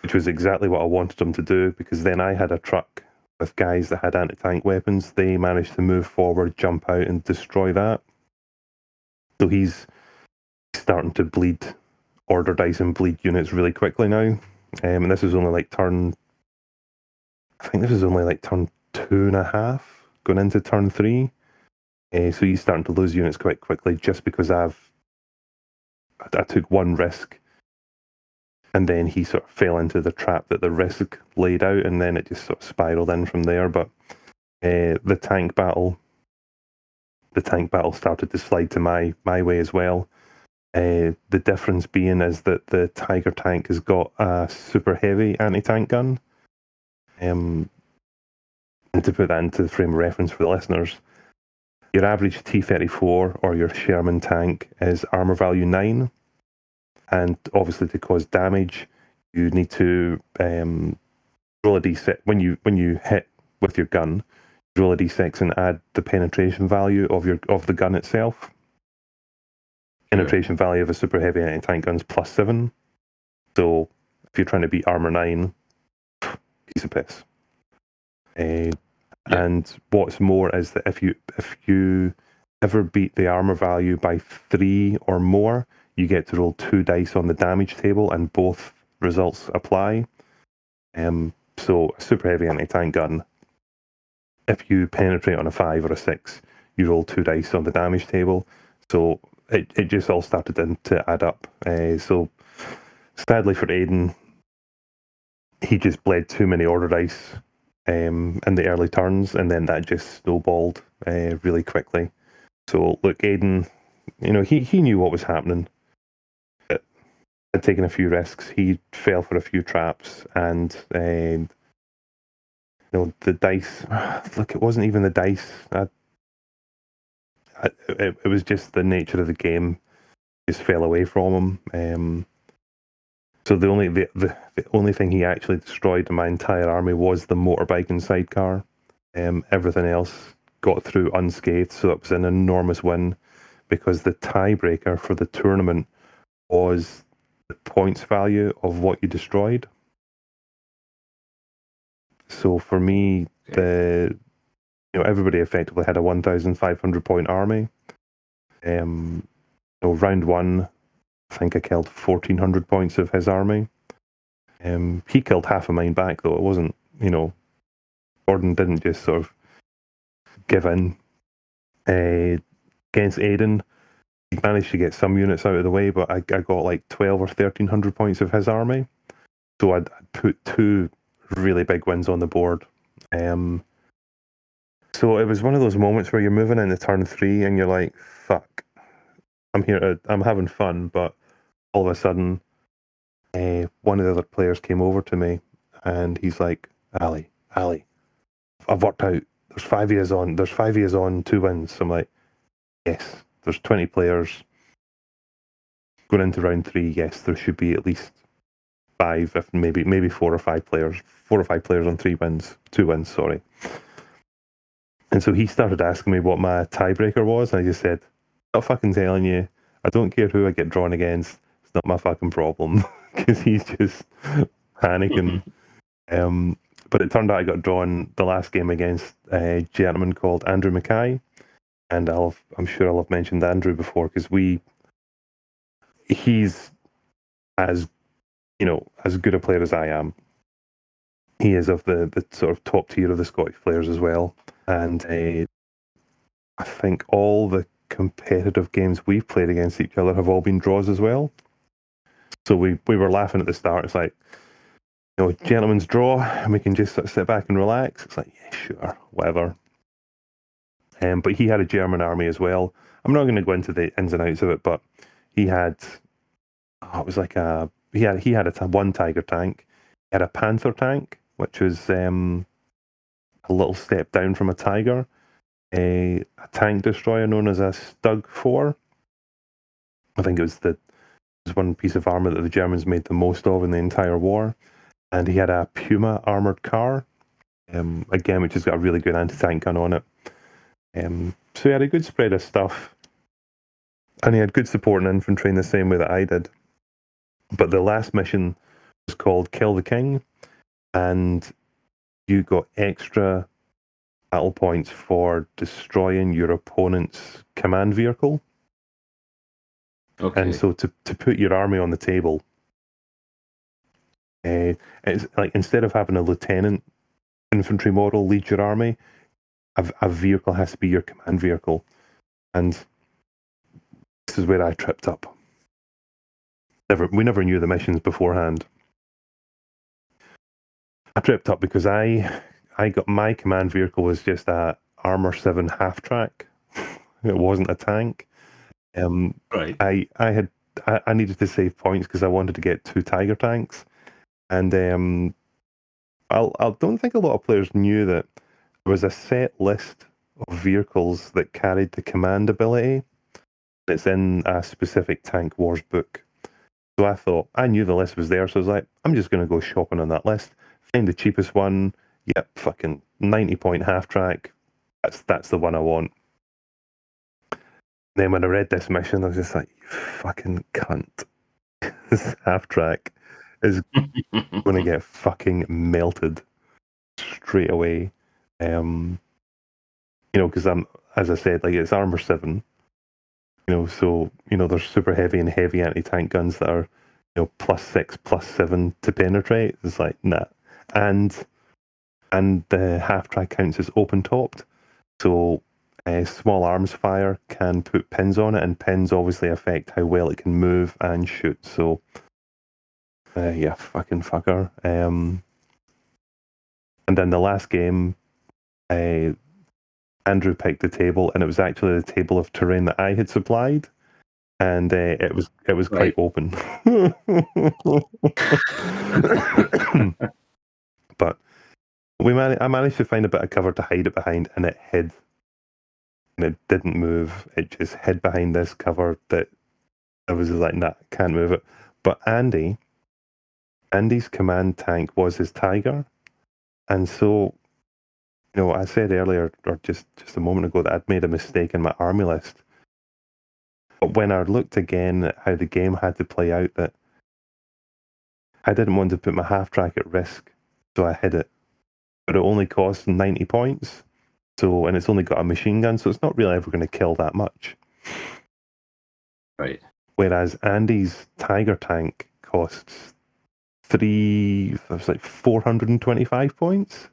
which was exactly what I wanted him to do because then I had a truck with guys that had anti tank weapons. They managed to move forward, jump out, and destroy that. So he's starting to bleed order and bleed units really quickly now. Um, and this is only like turn, I think this is only like turn two and a half going into turn three. Uh, so he's starting to lose units quite quickly just because I've I took one risk, and then he sort of fell into the trap that the risk laid out, and then it just sort of spiraled in from there. But uh, the tank battle, the tank battle started to slide to my my way as well. Uh, the difference being is that the Tiger tank has got a super heavy anti tank gun. Um, and to put that into the frame of reference for the listeners, your average T34 or your Sherman tank is armor value 9. And obviously, to cause damage, you need to um, roll a d6. When you, when you hit with your gun, roll a d6 and add the penetration value of, your, of the gun itself. Penetration value of a super heavy anti tank gun is plus 7. So if you're trying to beat armor 9, piece of piss. Uh, yeah. And what's more is that if you if you ever beat the armor value by three or more, you get to roll two dice on the damage table, and both results apply. Um, so a super heavy anti-tank gun. If you penetrate on a five or a six, you roll two dice on the damage table. So it, it just all started in to add up. Uh, so sadly for Aiden, he just bled too many order dice um, in the early turns, and then that just snowballed uh, really quickly. So look, Aiden, you know, he, he knew what was happening. Had taken a few risks. He fell for a few traps, and uh, you know the dice. Look, it wasn't even the dice. I, I, it, it was just the nature of the game. Just fell away from him. Um, so the only the, the, the only thing he actually destroyed in my entire army was the motorbike and sidecar. Um, everything else got through unscathed, so it was an enormous win because the tiebreaker for the tournament was the points value of what you destroyed. So for me, the you know everybody effectively had a one thousand five hundred point army. Um, so round one, I think I killed 1,400 points of his army. Um, he killed half of mine back, though. It wasn't, you know, Gordon didn't just sort of give in. Uh, against Aiden, he managed to get some units out of the way, but I, I got like 12 or 1,300 points of his army. So I'd put two really big wins on the board. Um, so it was one of those moments where you're moving into turn three and you're like, fuck, I'm here to, I'm having fun, but all of a sudden, uh, one of the other players came over to me and he's like, Ali, Ali, I've worked out. There's five years on. There's five years on, two wins. So I'm like, yes. There's 20 players going into round three. Yes, there should be at least five, if maybe maybe four or five players, four or five players on three wins, two wins. Sorry. And so he started asking me what my tiebreaker was, and I just said, "Not fucking telling you. I don't care who I get drawn against It's not my fucking problem because he's just panicking. um, but it turned out I got drawn the last game against a gentleman called Andrew Mackay, and I'll have, I'm sure I'll have mentioned Andrew before because we he's as you know as good a player as I am. He is of the the sort of top tier of the Scottish players as well, and uh, I think all the competitive games we've played against each other have all been draws as well. So we, we were laughing at the start. It's like, you know, gentlemen's draw, and we can just sort of sit back and relax. It's like, yeah, sure, whatever. Um, but he had a German army as well. I'm not going to go into the ins and outs of it, but he had, oh, it was like a, he had he had a one Tiger tank, he had a Panther tank, which was um, a little step down from a Tiger, a, a tank destroyer known as a Stug Four. I think it was the was one piece of armor that the Germans made the most of in the entire war. And he had a Puma armored car, um, again, which has got a really good anti tank gun on it. Um, so he had a good spread of stuff. And he had good support and infantry in the same way that I did. But the last mission was called Kill the King, and you got extra battle points for destroying your opponent's command vehicle. Okay. And so to, to put your army on the table, uh, it's like instead of having a lieutenant infantry model lead your army, a, a vehicle has to be your command vehicle. And this is where I tripped up. Never, we never knew the missions beforehand. I tripped up because I, I got my command vehicle was just a armor seven half track. it wasn't a tank. Um, right. I I had I, I needed to save points because I wanted to get two Tiger tanks, and um, I I don't think a lot of players knew that there was a set list of vehicles that carried the command ability. It's in a specific Tank Wars book. So I thought I knew the list was there, so I was like, I'm just going to go shopping on that list, the cheapest one. Yep, fucking ninety point half track. That's that's the one I want. Then when I read this mission, I was just like, you fucking cunt. this half track is going to get fucking melted straight away. Um, you know, because I'm, as I said, like it's armor seven. You know, so you know there's super heavy and heavy anti-tank guns that are, you know, plus six, plus seven to penetrate. It's like nah, and and the half track counts as open topped. So uh, small arms fire can put pins on it, and pins obviously affect how well it can move and shoot. So, uh, yeah, fucking fucker. Um, and then the last game, uh, Andrew picked the table, and it was actually the table of terrain that I had supplied, and uh, it was it was quite Right. open. but we man- I managed to find a bit of cover to hide it behind, and it hid and it didn't move. It just hid behind this cover that I was like, nah, can't move it. But Andy, Andy's command tank was his Tiger, and so, you know, I said earlier, or just just a moment ago, that I'd made a mistake in my army list. But when I looked again at how the game had to play out, that I didn't want to put my half track at risk, so I hid it. But it only costs ninety points. So, and it's only got a machine gun, so it's not really ever going to kill that much. Right. Whereas Andy's Tiger tank costs three, it was like 425 points.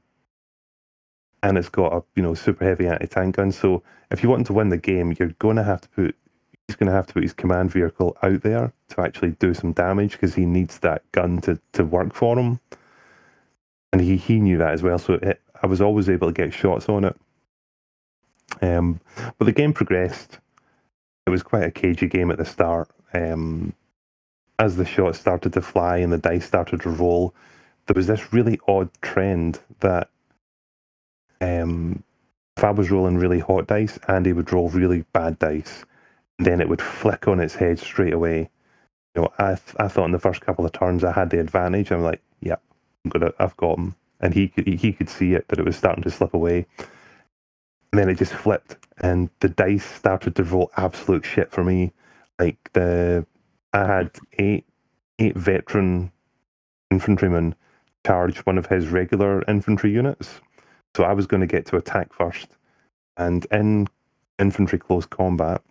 And it's got a, you know, super heavy anti tank gun. So if you want to win the game, you're going to have to put, he's going to have to put his command vehicle out there to actually do some damage because he needs that gun to, to work for him. And he, he knew that as well. So it, I was always able to get shots on it. Um, but the game progressed. It was quite a cagey game at the start. Um, as the shots started to fly and the dice started to roll, there was this really odd trend that um, if I was rolling really hot dice, Andy would roll really bad dice, and then it would flick on its head straight away. You know, I th- I thought in the first couple of turns I had the advantage. I'm like, yeah, I'm gonna, I've got him, and he could he could see it that it was starting to slip away. And then it just flipped, and the dice started to roll absolute shit for me. Like the, I had eight eight veteran infantrymen charge one of his regular infantry units, so I was going to get to attack first. And in infantry close combat,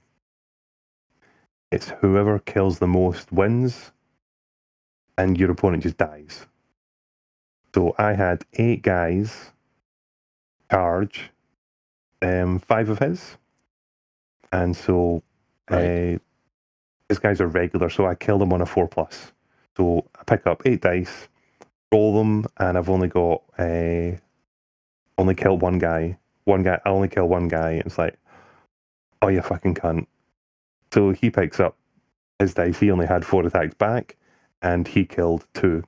it's whoever kills the most wins, and your opponent just dies. So I had eight guys charge um, five of his. And so Right. uh, these guys are regular, so I kill them on a four plus. So I pick up eight dice, roll them, and I've only got uh, only killed one guy. One guy, I only kill one guy. And It's like, oh, you fucking cunt. So he picks up his dice. He only had four attacks back, and he killed two.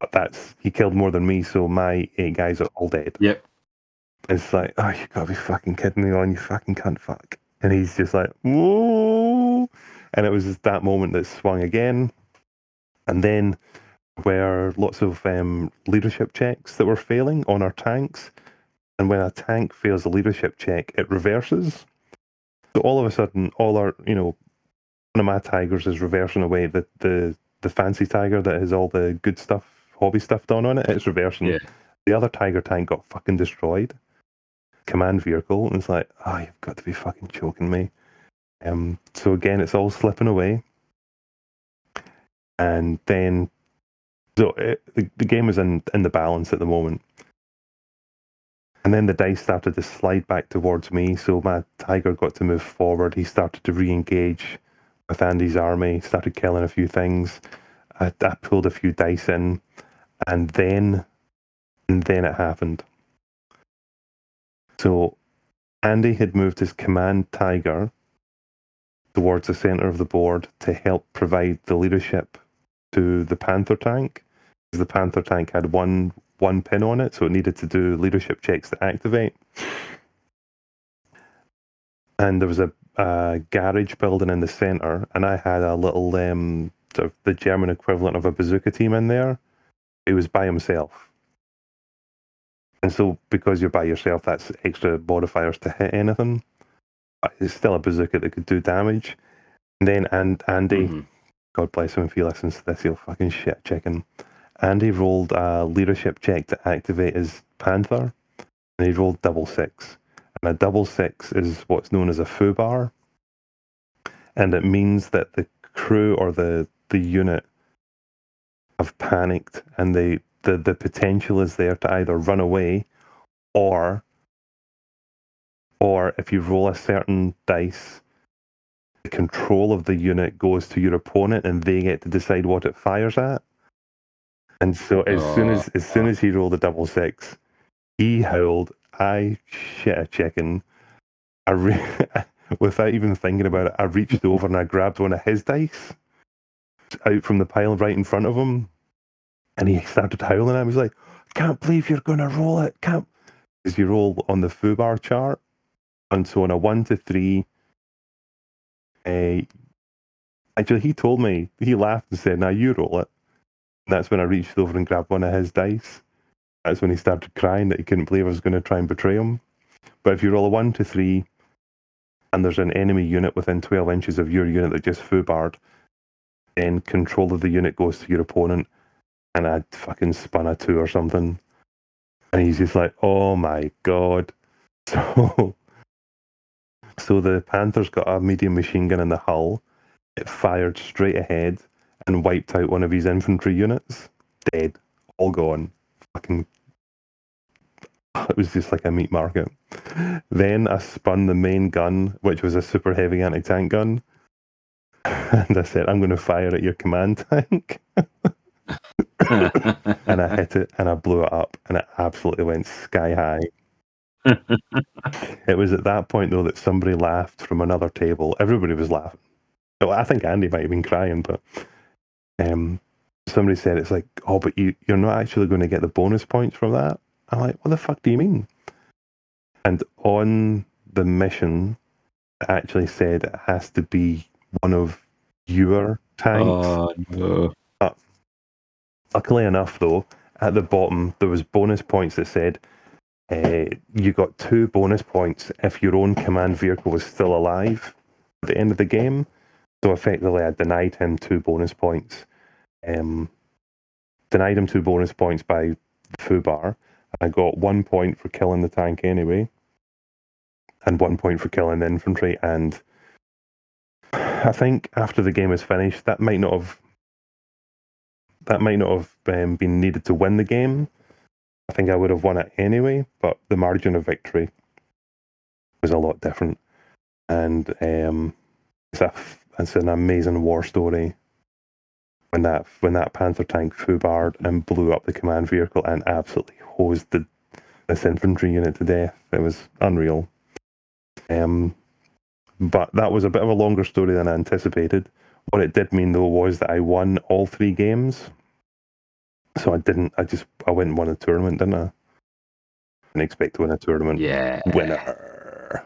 But that's he killed more than me, so my eight guys are all dead. Yep. It's like, oh, you gotta be fucking kidding me on, you fucking cunt fuck. And he's just like, whoa. and it was that moment that swung again, and then where lots of um, leadership checks that were failing on our tanks. And when a tank fails a leadership check, it reverses. So all of a sudden, all our, you know, one of my tigers is reversing away the, the, the fancy tiger that has all the good stuff, hobby stuff done on it. It's reversing. Yeah. The other tiger tank got fucking destroyed. Command vehicle. And it's like, oh, you've got to be fucking choking me. Um, so again, it's all slipping away. And then so it, the, the game is in, in the balance at the moment. And then the dice started to slide back towards me, so my tiger got to move forward. He started to re engage with Andy's army, started killing a few things. I, I pulled a few dice in, and then and then it happened. So Andy had moved his command tiger towards the center of the board to help provide the leadership to the Panther tank Because the Panther tank had one one pin on it, so it needed to do leadership checks to activate. And there was a, a garage building in the center, and I had a little um, the German equivalent of a bazooka team in there. He was by himself. And so, because you're by yourself, that's extra modifiers to hit anything. But it's still a bazooka that could do damage. And then and Andy, mm-hmm. God bless him if he listens to this, he'll fucking shit chicken. Andy rolled a leadership check to activate his Panther, and he rolled double six. And a double six is what's known as a FUBAR, and it means that the crew or the, the unit have panicked and they the, the potential is there to either run away or or if you roll a certain dice the control of the unit goes to your opponent and they get to decide what it fires at and so as oh, soon as as soon as he rolled a double six, he howled, "I shit a chicken!" I re- without even thinking about it, I reached over and I grabbed one of his dice out from the pile right in front of him, and he started howling. at I was like, "Can't believe you're going to roll it!" Can't as you roll on the FUBAR chart, and so on a one to three. Uh, actually, he told me he laughed and said, "Now you roll it." that's when I reached over and grabbed one of his dice. That's when he started crying that he couldn't believe I was going to try and betray him. But if you roll a one to three, and there's an enemy unit within 12 inches of your unit that just foobarred, then control of the unit goes to your opponent. And I fucking spun a two or something. And he's just like, oh my god. So, so the Panther's got a medium machine gun in the hull. It fired straight ahead and wiped out one of his infantry units. Dead. All gone. Fucking. It was just like a meat market. Then I spun the main gun, which was a super heavy anti tank gun. And I said, I'm going to fire at your command tank. and I hit it and I blew it up and it absolutely went sky high. it was at that point, though, that somebody laughed from another table. Everybody was laughing. Well, I think Andy might have been crying, but um, somebody said it's like, oh, but you you're not actually going to get the bonus points from that. I'm like, what the fuck do you mean? And on the mission, it actually said it has to be one of your tanks. Oh, no. But luckily enough, though, at the bottom there was bonus points that said uh, you got two bonus points if your own command vehicle was still alive at the end of the game. So effectively, I denied him two bonus points. Um, denied him two bonus points by FUBAR. I got one point for killing the tank anyway, and one point for killing the infantry. And I think after the game is finished, that might not have that might not have um, been needed to win the game. I think I would have won it anyway, but the margin of victory was a lot different. And um, it's a it's an amazing war story. When that when that Panther tank foobarred and blew up the command vehicle and absolutely hosed the this infantry unit to death. It was unreal. Um, but that was a bit of a longer story than I anticipated. What it did mean though was that I won all three games. So I didn't. I just I went and won a tournament, didn't I? Didn't expect to win a tournament. Yeah. Winner.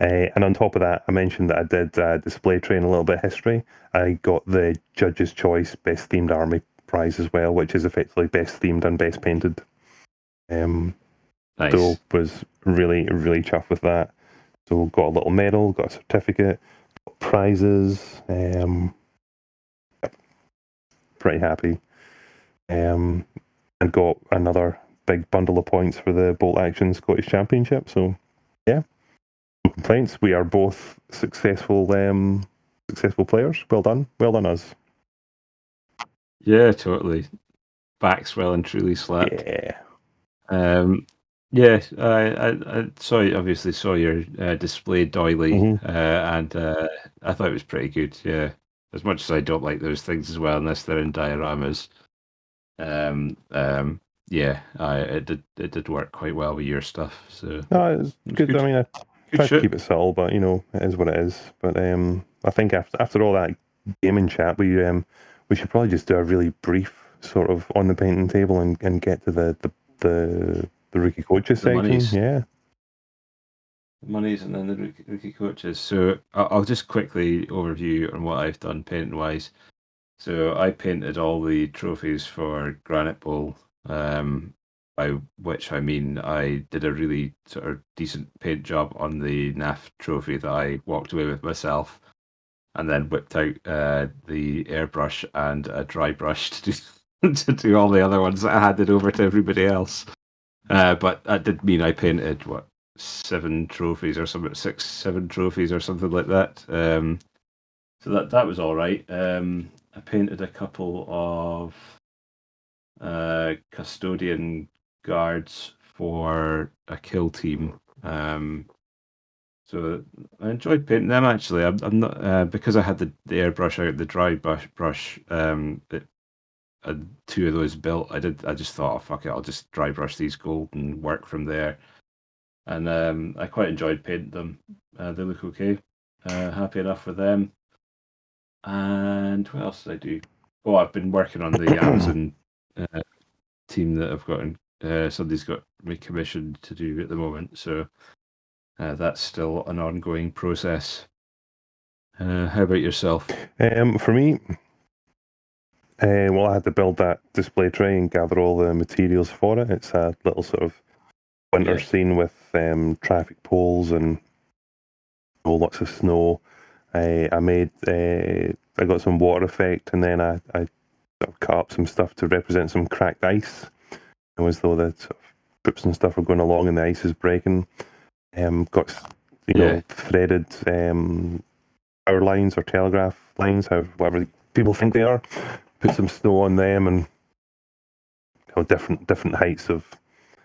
Uh, and on top of that, I mentioned that I did uh, display train a little bit of history. I got the Judge's Choice Best Themed Army prize as well, which is effectively best themed and best painted. Um, Nice. so was really really chuffed with that. So got a little medal, got a certificate, got prizes. Um, pretty happy. Um, and got another big bundle of points for the Bolt Action Scottish Championship. So yeah, no complaints. We are both successful um, successful players. Well done, well done us. Yeah, totally. Backs well and truly slapped. Yeah. Um, yeah, I, I, I saw obviously saw your uh, display doily, Mhm. uh, and uh, I thought it was pretty good. Yeah, as much as I don't like those things as well, unless they're in dioramas. Um, um, yeah, I it did it did work quite well with your stuff. So No, it's good. good. I mean, I try to keep it subtle, but you know, it is what it is. But um, I think after after all that gaming chat, we um, we should probably just do a really brief sort of on the painting table and, and get to the the the, the rookie coaches The section. monies. Yeah. monies and then the rookie, rookie coaches. So I'll, I'll just quickly overview on what I've done painting wise. So I painted all the trophies for Granite Bowl, um, by which I mean I did a really sort of decent paint job on the NAF trophy that I walked away with myself, and then whipped out uh, the airbrush and a dry brush to do, to do all the other ones that I handed over to everybody else. Uh, but that did mean I painted what seven trophies or something, six, seven trophies or something like that. Um, so that that was all right. Um, I painted a couple of uh, custodian guards for a kill team. Um, so I enjoyed painting them. Actually, I'm, I'm not uh, because I had the, the airbrush out, the dry brush brush. Um, it, two of those built. I did. I just thought, oh, fuck it, I'll just dry brush these gold and work from there. And um, I quite enjoyed painting them. Uh, they look okay. Uh, happy enough with them. And what else did I do? Oh, I've been working on the Amazon uh, team that I've gotten. Uh, somebody's got me commissioned to do at the moment, so uh, that's still an ongoing process. Uh, how about yourself? Um, for me, uh, well, I had to build that display tray and gather all the materials for it. It's a little sort of winter Yeah. scene with um, traffic poles and oh, lots of snow. I I made uh, I got some water effect, and then I I cut up some stuff to represent some cracked ice. It was though the sort of and stuff are going along and the ice is breaking. Um, got you know threaded um, power lines or telegraph lines, however whatever people think they are. Put some snow on them and you know, different different heights of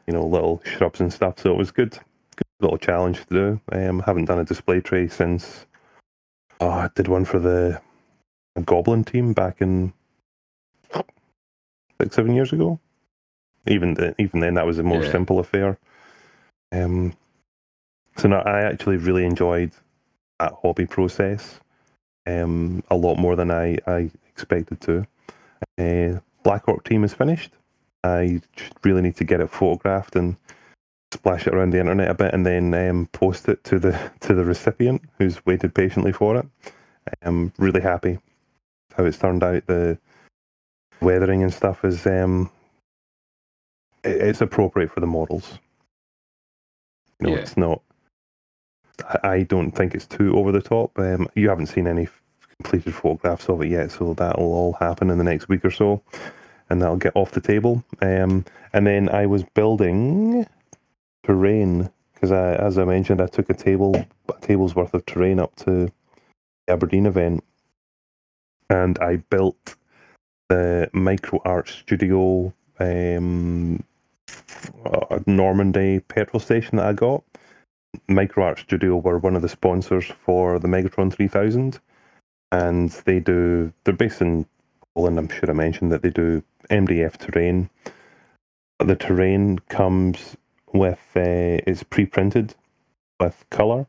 you know little shrubs and stuff. So it was good, good little challenge to do. Um, haven't done a display tray since. Oh, I did one for the Goblin team back in six seven years ago. Even the, even then, that was a more Yeah. simple affair. Um, so no, I actually really enjoyed that hobby process. Um, a lot more than I, I expected to. Uh, Black Orc team is finished. I just really need to get it photographed and splash it around the internet a bit, and then um, post it to the to the recipient who's waited patiently for it. I'm really happy how it's turned out. The weathering and stuff is um, it- it's appropriate for the models. You know, Yeah. it's not. I, I don't think it's too over the top. Um, you haven't seen any completed photographs of it yet, so that'll all happen in the next week or so, and that'll get off the table. Um, and then I was building terrain because as I mentioned, I took a table, a table's worth of terrain up to the Aberdeen event, and I built the Micro Art Studio um, Normandy petrol station that I got. Micro Art Studio were one of the sponsors for the Megatron 3000, and they do. They're based in Poland. I'm sure I mentioned that they do MDF terrain. The terrain comes with uh, it's pre-printed with color.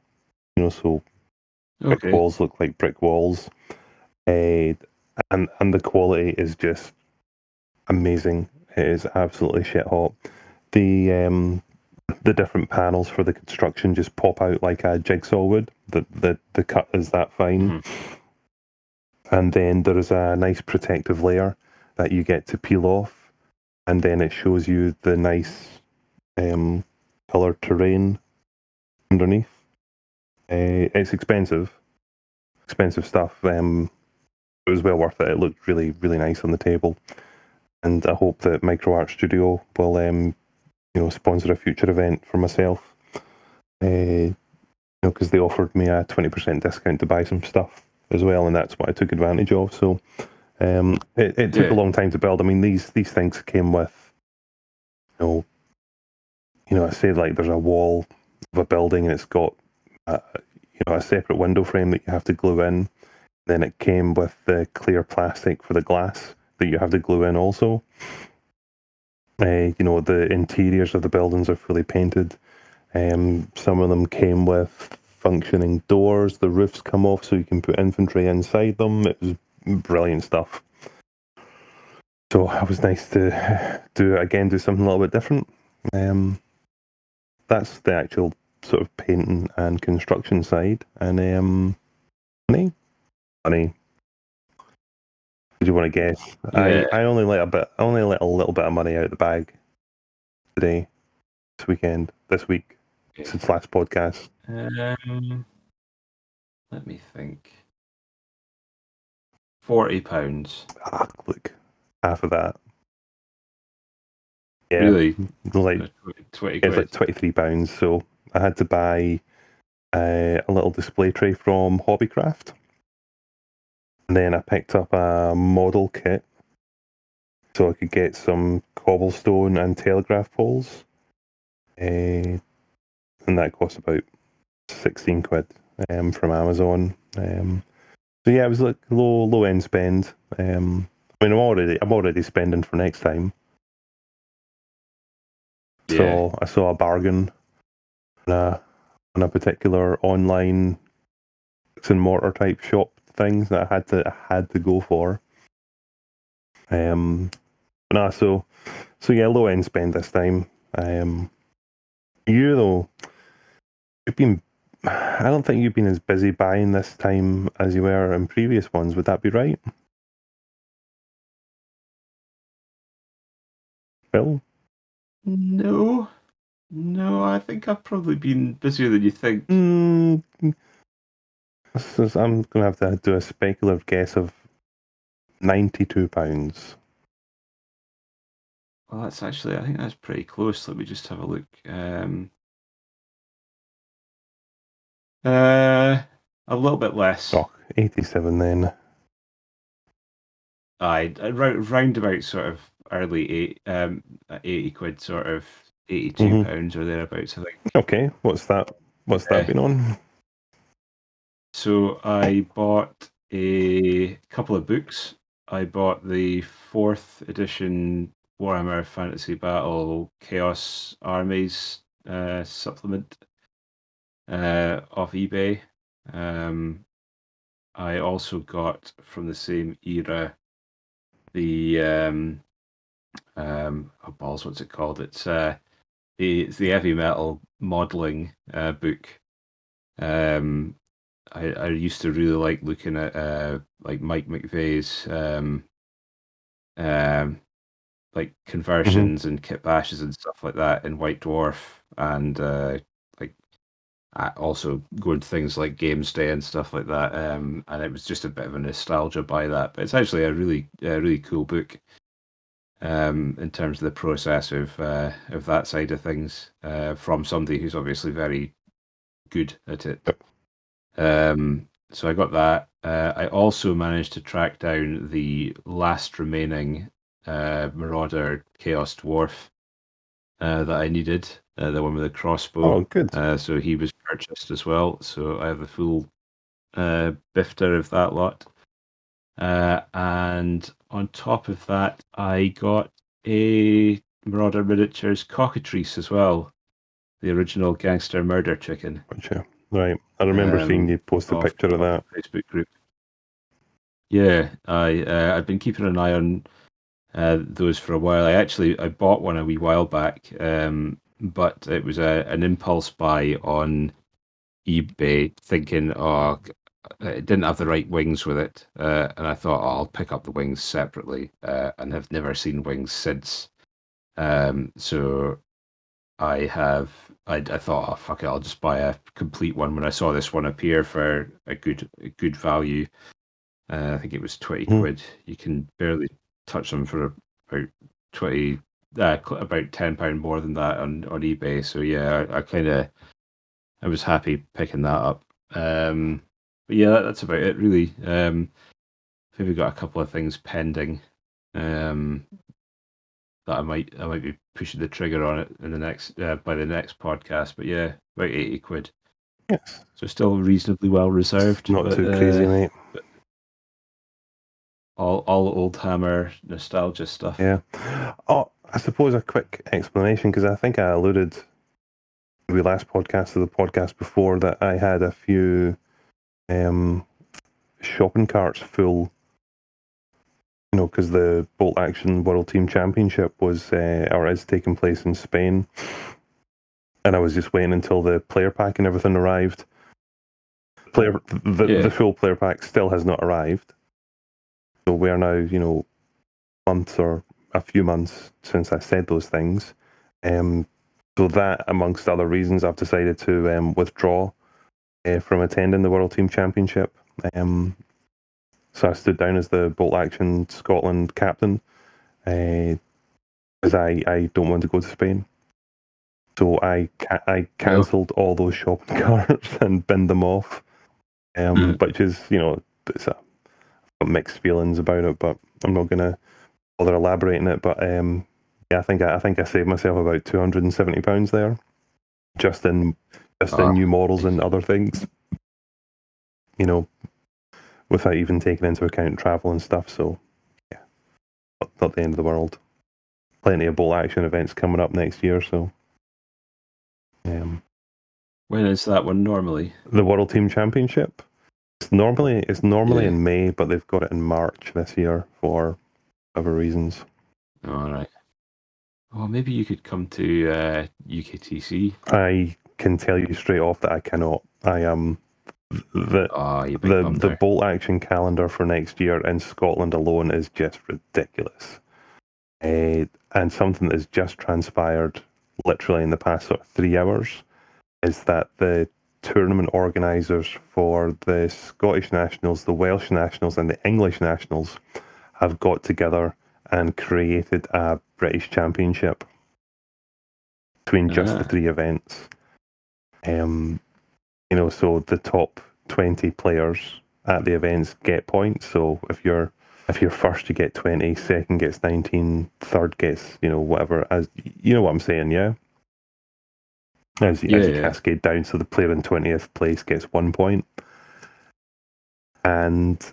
You know, so brick Okay. walls look like brick walls, uh, and and the quality is just amazing. It is absolutely shit hot. The um, the different panels for the construction just pop out like a jigsaw would. The the, the cut is that fine. And then there is a nice protective layer that you get to peel off, and then it shows you the nice um, colored terrain underneath. Uh, it's expensive, expensive stuff. Um, it was well worth it. It looked really, really nice on the table, and I hope that Micro Art Studio will, um, you know, sponsor a future event for myself. Uh, you know, because they offered me a twenty percent discount to buy some stuff as well, and that's what I took advantage of. So um, it, it took Yeah. a long time to build. I mean, these these things came with, you know, you know, I say like there's a wall of a building and it's got, a, you know, a separate window frame that you have to glue in. Then it came with the clear plastic for the glass that you have to glue in also. Uh, you know, the interiors of the buildings are fully painted. Um, some of them came with functioning doors. The roofs come off so you can put infantry inside them. It was brilliant stuff. So it was nice to do again, do something a little bit different. Um, that's the actual sort of painting and construction side. And um, money, money. Did you want to guess? Yeah. I, I only let a bit. I only let a little bit of money out of the bag today, this weekend, this week since last podcast. Um, let me think. Forty pounds. Ah, look, half of that. Yeah, Really? like Twenty it's like twenty three pounds. So I had to buy uh, a little display tray from Hobbycraft, and then I picked up a model kit so I could get some cobblestone and telegraph poles, uh, and that cost about sixteen quid um, from Amazon. Um, so yeah, it was like low low end spend. Um, I mean, I'm already I'm already spending for next time. Yeah. So I saw a bargain on a, on a particular online bricks and mortar type shop things that I had to I had to go for. Um, nah, so so yeah, low end spend this time. Um, you though, you've been. I don't think you've been as busy buying this time as you were in previous ones. Would that be right? Phil? No, no. I think I've probably been busier than you think. Mm, is- I'm going to have to do a speculative guess of ninety-two pounds. Well, that's actually. I think that's pretty close. Let me just have a look. Um, uh, a little bit less. Oh, 87 then. I round, round about sort of early eight, um, eighty quid, sort of 82 Mhm. pounds or thereabouts. I think. Okay, what's that? What's that Uh, been on? So I bought a couple of books. I bought the fourth edition Warhammer Fantasy Battle Chaos Armies uh, supplement uh, off eBay. Um, I also got from the same era the um, um, oh balls, what's it called? It's uh, the it's the heavy metal modeling uh, book. Um, I, I used to really like looking at uh, like Mike McVey's um, um, like conversions and kit bashes and stuff like that in White Dwarf, and uh, uh, also going to things like Games Day and stuff like that. Um, and it was just a bit of a nostalgia by that, but it's actually a really a really cool book. Um, in terms of the process of uh, of that side of things, uh, from somebody who's obviously very good at it. Um, so I got that. Uh, I also managed to track down the last remaining uh, Marauder Chaos Dwarf uh, that I needed, uh, the one with the crossbow. Oh, good. Uh, so he was purchased as well. So I have a full uh, bifter of that lot. Uh, and on top of that, I got a Marauder Miniatures Cockatrice as well, the original Gangster Murder Chicken. Gotcha. Right. I remember Um, seeing you post a picture of that. Facebook group. Yeah, I uh, I've been keeping an eye on uh, those for a while. I actually I bought one a wee while back, um, but it was a, an impulse buy on eBay, thinking, oh, it didn't have the right wings with it, uh, and I thought oh, I'll pick up the wings separately, uh, and have never seen wings since. Um, so I have. I, I thought, oh fuck it, I'll just buy a complete one. When I saw this one appear for a good a good value, uh, I think it was twenty mm. quid. You can barely touch them for about twenty, uh, about ten pound more than that on on eBay. So yeah, I, I kind of I was happy picking that up. Um, but yeah, that, that's about it really. Um, maybe got a couple of things pending um, that I might I might be pushing the trigger on it in the next uh, by the next podcast. But yeah, about eighty quid. Yes. So still reasonably well reserved. Not but, too crazy, uh, mate. All all old hammer nostalgia stuff. Yeah. Oh, I suppose a quick explanation because I think I alluded the last podcast or the podcast before that I had a few um, shopping carts full. You know, because the Bolt Action World Team Championship was uh, or is taking place in Spain, and I was just waiting until the player pack and everything arrived. Player, the, yeah. the full player pack still has not arrived. So we are now, you know, months or a few months since I said those things. Um, so that, amongst other reasons, I've decided to um, withdraw uh, from attending the World Team Championship. Um, so I stood down as the Bolt Action Scotland captain because uh, I, I don't want to go to Spain. So I ca- I cancelled all those shopping carts and binned them off, um, mm. which is you know it's a mixed feelings about it, but I'm not gonna bother elaborating it. But um, yeah, I think I, I think I saved myself about two hundred and seventy pounds there, just in just in new models and other things. You know, without even taking into account travel and stuff. So yeah, not, not the end of the world. Plenty of bolt action events coming up next year. So um, when is that one normally? The World Team Championship. It's normally it's normally yeah. in May, but they've got it in March this year for other reasons. All right. Well, maybe you could come to uh, UKTC. I can tell you straight off that I cannot. I am the oh, the the bolt action calendar for next year in Scotland alone is just ridiculous. Uh, and something that has just transpired literally in the past sort of three hours is that the tournament organisers for the Scottish Nationals, the Welsh Nationals, and the English Nationals have got together and created a British Championship between just uh-huh. the three events. Um, you know, so the top twenty players at the events get points. So if you're if you're first, you get 20, second gets 19, third gets, you know, whatever. As you know what I'm saying, yeah. As, yeah, as you yeah. cascade down, so the player in twentieth place gets one point, and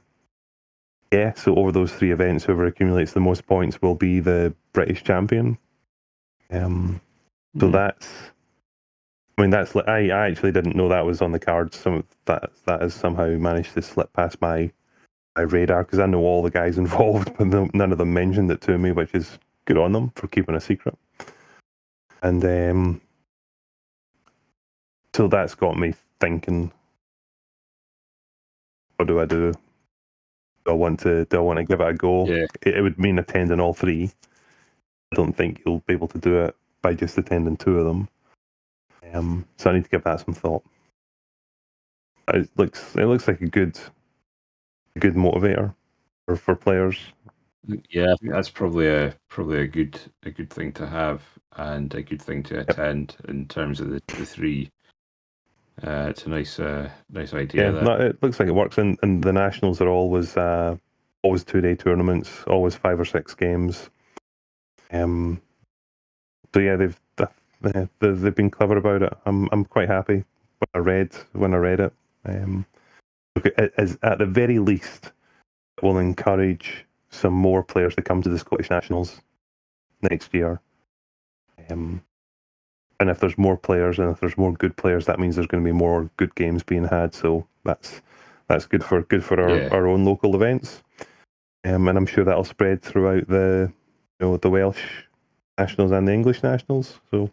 yeah, so over those three events, whoever accumulates the most points will be the British champion. Um, so mm. that's, I mean, that's I, I actually didn't know that was on the cards. Some that that has somehow managed to slip past my my radar because I know all the guys involved, but none of them mentioned it to me, which is good on them for keeping a secret. And um, so that's got me thinking, what do I do? do I want to do I want to give it a go? Yeah. It, it, would mean attending all three. I don't think you'll be able to do it by just attending two of them. Um, so I need to give that some thought. It looks it looks like a good a good motivator for, for players. Yeah, that's probably a probably a good a good thing to have and a good thing to attend yep. in terms of the, the three uh, it's a nice, uh, nice idea. Yeah, no, it looks like it works. And, and the nationals are always, uh, always two day tournaments, always five or six games. Um, so yeah, they've they've been clever about it. I'm I'm quite happy. When I read when I read it, um, as at the very least, it will encourage some more players to come to the Scottish Nationals next year. Um, and if there's more players and if there's more good players, that means there's going to be more good games being had. So that's that's good for good for our, yeah. our own local events, um, and I'm sure that'll spread throughout the you know the Welsh nationals and the English nationals. So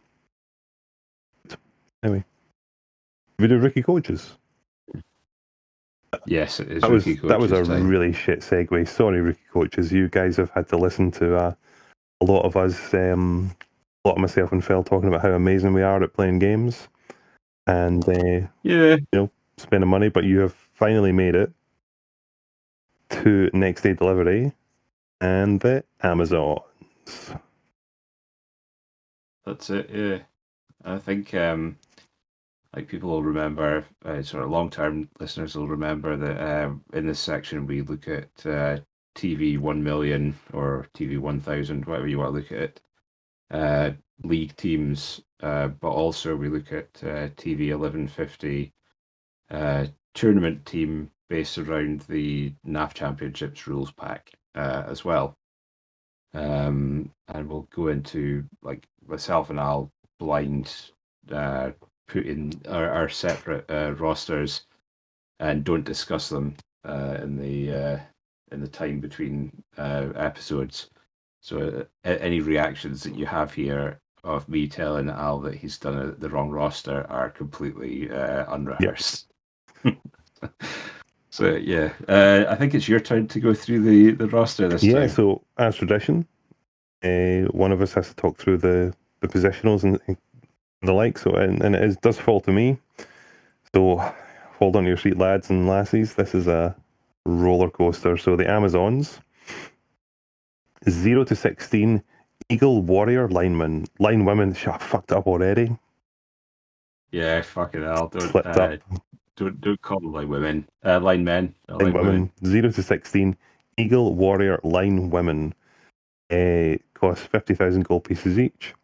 Anyway, we do Ricky coaches. Yes, it is. That was that was a time. really shit segue. Sorry, rookie coaches. You guys have had to listen to uh, a lot of us, um, a lot of myself and Phil talking about how amazing we are at playing games and uh, yeah. You know, spending money. But you have finally made it to next day delivery and the Amazons. That's it. Yeah, I think um, like people will remember, uh, sort of long-term listeners will remember that uh, in this section we look at uh, TV one million or TV one thousand, whatever you want to look at it, uh, league teams, uh, but also we look at uh, TV eleven fifty uh, tournament team based around the NAF Championships rules pack uh, as well. Um, and we'll go into like myself and I'll blind put in our, our separate rosters and don't discuss them in the in the time between episodes. So uh, any reactions that you have here of me telling Al that he's done a, the wrong roster are completely uh, unrehearsed. so yeah, uh, I think it's your turn to go through the, the roster this Yeah, time. Yeah. So as tradition, uh, one of us has to talk through the, the positionals and, and the like. So and, and it is, does fall to me. So hold on to your seat, lads and lassies. This is a roller coaster. So the Amazons, zero to sixteen, Eagle Warrior lineman, line women. sh- I fucked up already. Yeah, fucking hell! Don't Slipped uh, up. don't don't call them like women, uh, line men, not Line women. women, zero to sixteen, Eagle Warrior line women. Uh, cost fifty thousand gold pieces each.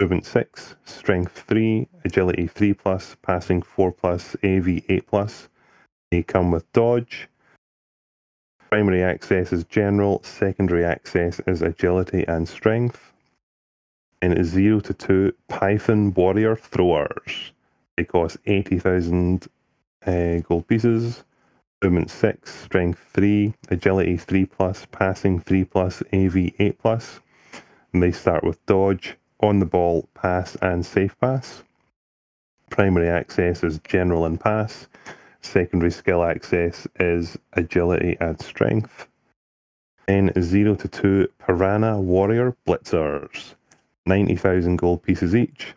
Movement six, strength three, agility three plus, passing four plus, AV eight plus. They come with dodge. Primary access is general, secondary access is agility and strength. And it's zero to two Python warrior throwers. They cost eighty thousand uh, gold pieces. Movement six, strength three, agility three plus, passing three plus, AV eight plus. And they start with dodge, on the ball, pass, and safe pass. Primary access is general and pass. Secondary skill access is agility and strength. Then zero to two Piranha Warrior Blitzers, ninety thousand gold pieces each.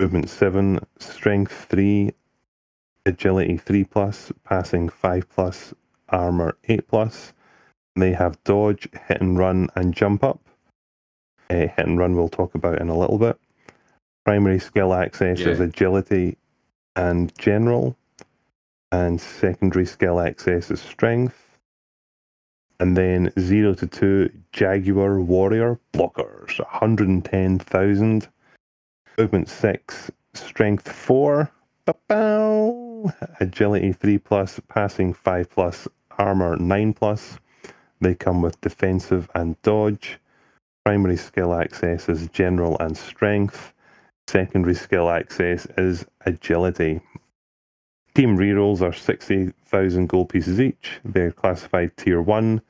Movement seven, strength three, agility 3 plus, passing 5 plus, armor 8 plus. They have dodge, hit and run, and jump up. Uh, hit and run we'll talk about in a little bit. Primary skill access is agility and general, and secondary skill access is strength. And then 0 to 2 Jaguar Warrior Blockers, 110,000. Movement 6, Strength 4, Ba-bow. Agility 3 plus, passing 5 plus, armor 9 plus. They come with defensive and dodge. Primary skill access is general and strength. Secondary skill access is agility. Team rerolls are 60,000 gold pieces each. They're classified tier 1.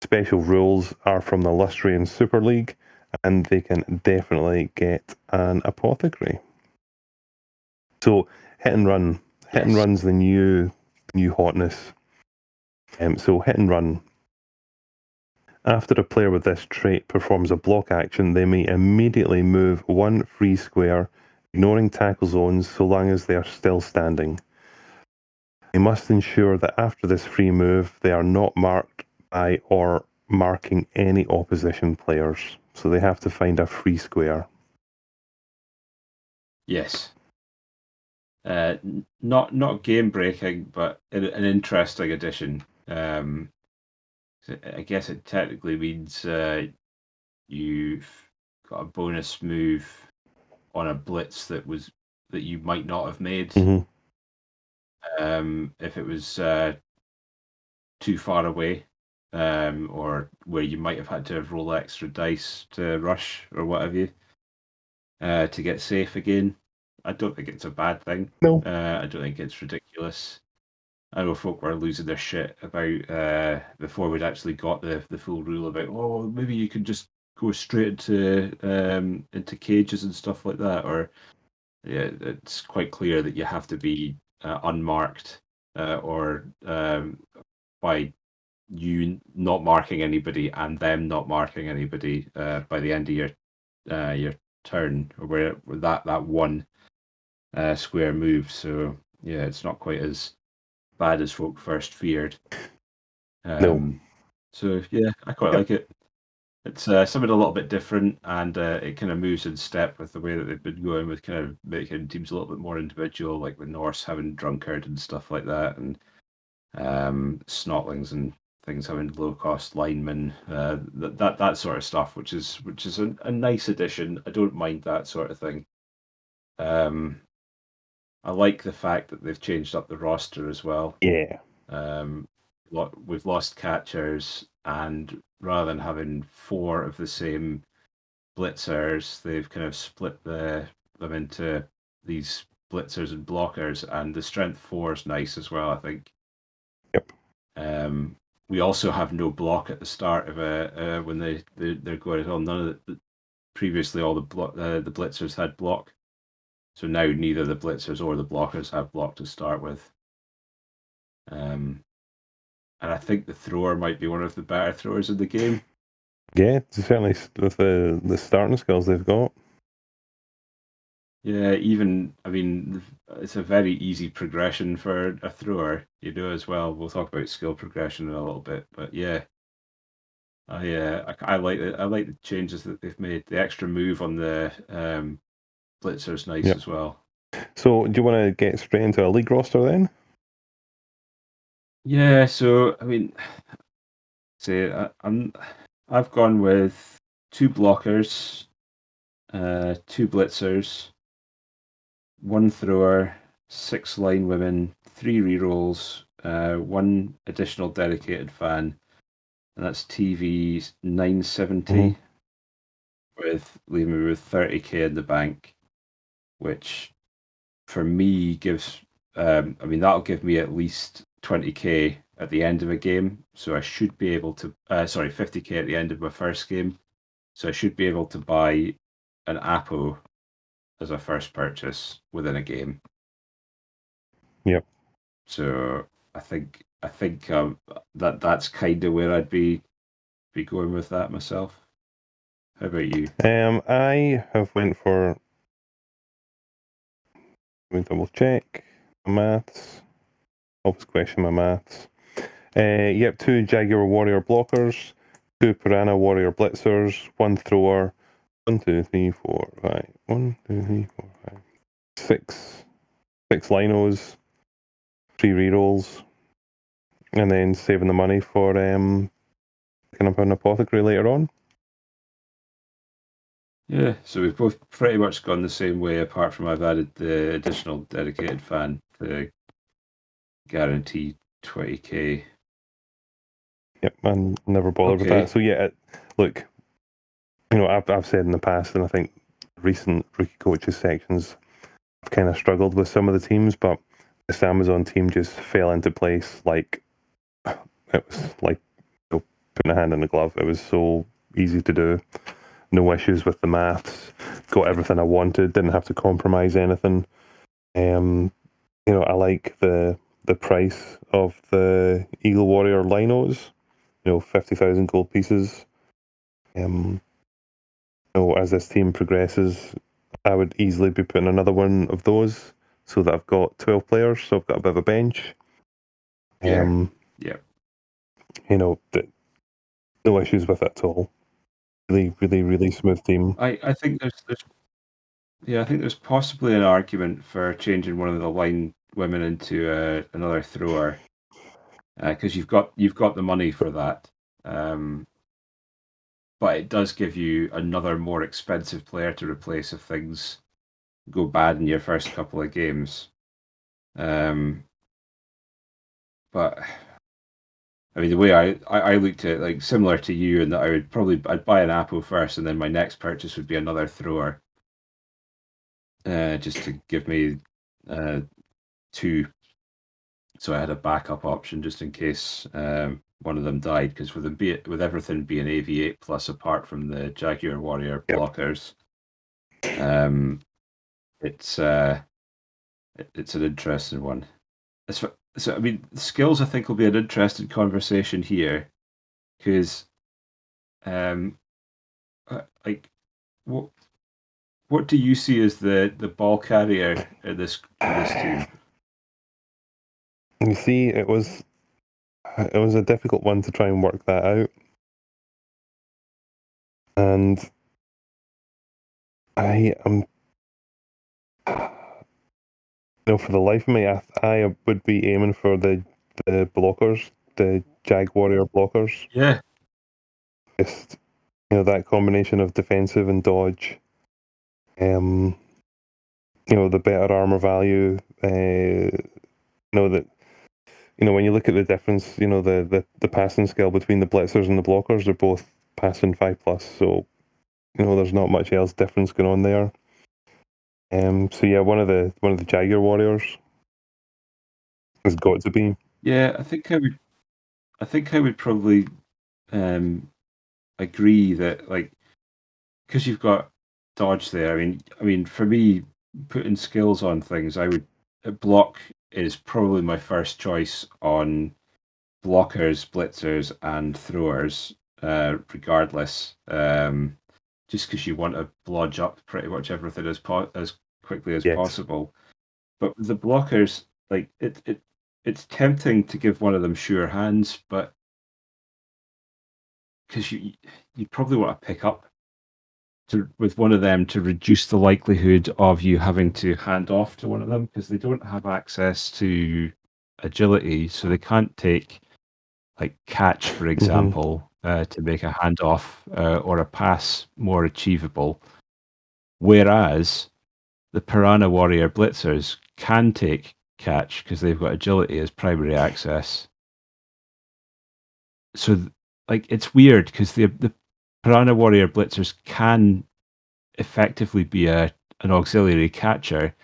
Special rules are from the Lustrian Super League, and they can definitely get an apothecary. So hit and run. Hit and run's the new new hotness. Um, so hit and run. After a player with this trait performs a block action, they may immediately move one free square, ignoring tackle zones so long as they are still standing. They must ensure that after this free move, they are not marked by or marking any opposition players. So they have to find a free square. Yes. Uh, not not game breaking, but an, interesting addition. Um, I guess it technically means uh, you've got a bonus move on a blitz that was that you might not have made Mhm. Um, if it was uh, too far away, um, or where you might have had to roll extra dice to rush or what have you uh, to get safe again. I don't think it's a bad thing. No. Uh, I don't think it's ridiculous. I know folk were losing their shit about uh, before we'd actually got the the full rule about oh maybe you can just go straight into um, into cages and stuff like that, or yeah, it's quite clear that you have to be uh, unmarked uh, or um, by you not marking anybody and them not marking anybody uh, by the end of your uh, your turn, or where, that that one uh, square move. So yeah, it's not quite as bad as folk first feared. Um, no. So yeah, I quite yep. like it. It's uh, something a little bit different, and uh, it kind of moves in step with the way that they've been going with kind of making teams a little bit more individual, like with Norse having drunkard and stuff like that, and um, snotlings and things having low cost linemen, uh, that, that that sort of stuff, which is which is a, a nice addition. I don't mind that sort of thing. Um, I like the fact that they've changed up the roster as well. Yeah. Um, we've lost catchers, and rather than having four of the same blitzers, they've kind of split the them into these blitzers and blockers, and the strength four is nice as well. I think. Yep. Um, we also have no block at the start of a uh, when they, they they're going on. None of the, previously all the blo- uh, the blitzers had block, so now neither the blitzers or the blockers have block to start with. Um, and I think the thrower might be one of the better throwers in the game. Yeah, certainly with the the starting skills they've got. Yeah, even I mean, it's a very easy progression for a thrower, you know, as well. We'll talk about skill progression in a little bit, but yeah, I uh, I, I like it. I like the changes that they've made. The extra move on the um, blitzer is nice yep. as well. So, do you want to get straight into a league roster then? Yeah. So, I mean, say I, I'm I've gone with two blockers, uh, two blitzers one thrower, six line women, three rerolls, uh, one additional dedicated fan, and that's TV 970 mm-hmm. with leaving me with 30k in the bank, which for me gives, um, I mean, that'll give me at least 20k at the end of a game. So I should be able to, uh, sorry, 50k at the end of my first game. So I should be able to buy an Apo as a first purchase within a game. Yep. So I think I think um, that that's kind of where I'd be be going with that myself. How about you? Um, I have went for. Let me double check maths. Always question my maths. Uh, yep, two Jaguar Warrior blockers, two Piranha Warrior blitzers, one thrower, one, two, three, four, five. One, two, three, four, five. Six. Six linos. Three rerolls. And then saving the money for um picking up an apothecary later on. Yeah, so we've both pretty much gone the same way, apart from I've added the additional dedicated fan to guarantee 20k. Yep, man, never bothered okay. with that. So yeah, look, you know, I've I've said in the past, and I think recent rookie coaches sections have kind of struggled with some of the teams, but this Amazon team just fell into place like it was like you know, putting a hand in a glove. It was so easy to do. No issues with the maths. Got everything I wanted. Didn't have to compromise anything. Um, you know, I like the the price of the Eagle Warrior Linos. You know, fifty thousand gold pieces. Um, know, as this team progresses, I would easily be putting another one of those so that I've got 12 players, so I've got a bit of a bench. Yeah. Um, yeah. You know, no issues with it at all. Really, really, really smooth team. I, I think there's, there's, yeah, I think there's possibly an argument for changing one of the line women into uh, another thrower because uh, you've got you've got the money for that. Um, but it does give you another more expensive player to replace if things go bad in your first couple of games. Um, but I mean, the way I, I, I looked at it, like similar to you, in that I would probably I'd buy an apo first, and then my next purchase would be another thrower, uh, just to give me uh, two, so I had a backup option just in case um, one of them died because with them be with everything being AV8 plus apart from the Jaguar Warrior blockers, um, it's uh, it, it's an interesting one. As so, I mean, skills I think will be an interesting conversation here because, um, uh, like, what what do you see as the the ball carrier in this in this team? You see, it was it was a difficult one to try and work that out, and I am. You know, for the life of me, I, I would be aiming for the the blockers, the Jag Warrior blockers. Yeah. Just you know that combination of defensive and dodge. Um, you know the better armor value. Uh, you know that you know, when you look at the difference, you know, the, the, the passing skill between the blitzers and the blockers, they're both passing five plus. So, you know, there's not much else difference going on there. Um, so yeah, one of the one of the Jaguar warriors has got to be. Yeah, I think I would. I think I would probably um, agree that like because you've got dodge there. I mean, I mean, for me, putting skills on things, I would block is probably my first choice on blockers, blitzers, and throwers, uh, regardless. Um, just because you want to blodge up pretty much everything as po- as quickly as yes. possible. But the blockers, like it, it, it's tempting to give one of them sure hands, but because you you probably want to pick up to with one of them to reduce the likelihood of you having to hand off to one of them because they don't have access to agility, so they can't take like catch, for mm-hmm. example, mm-hmm. uh, to make a handoff uh, or a pass more achievable. Whereas the Piranha Warrior Blitzers can take catch because they've got agility as primary access. So, like, it's weird because the the Piranha Warrior Blitzers can effectively be a an auxiliary catcher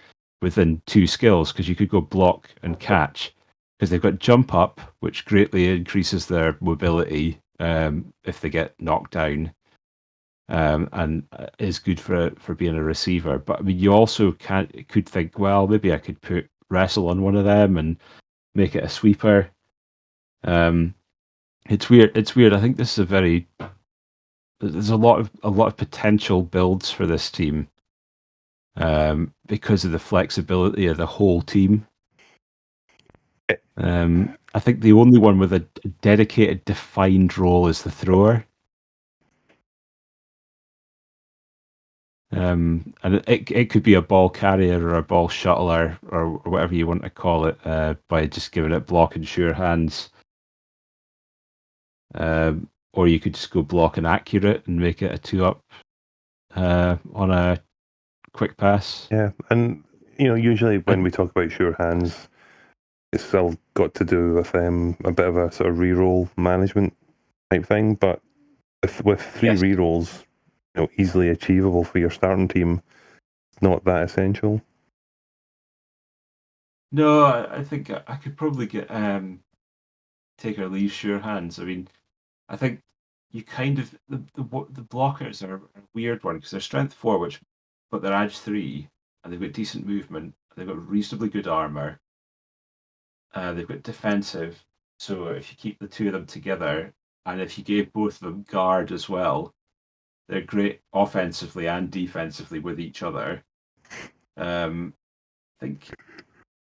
within two skills because you could go block and catch because they've got jump up, which greatly increases their mobility um, if they get knocked down, um, and uh, is good for for being a receiver. But I mean, you also can could think, well, maybe I could put wrestle on one of them and make it a sweeper. Um, it's weird. It's weird. I think this is a very there's a lot of a lot of potential builds for this team um, because of the flexibility of the whole team. Eh. Um, I think the only one with a dedicated, defined role is the thrower. Um, and it it could be a ball carrier or a ball shuttler or, or whatever you want to call it uh, by just giving it block and sure hands. Um, or you could just go block and accurate and make it a two up uh, on a quick pass. Yeah, and you know, usually when we talk about sure hands, it's still got to do with um, a bit of a sort of re-roll management type thing. But with, with three yes. re-rolls, you know, easily achievable for your starting team, it's not that essential. No, I think I could probably get um, take or leave sure hands. I mean, I think you kind of the the, the blockers are a weird one because they're strength four, which but they're edge three, and they've got decent movement. They've got reasonably good armor. Uh, they've got defensive. So if you keep the two of them together, and if you gave both of them guard as well, they're great offensively and defensively with each other. Um, I think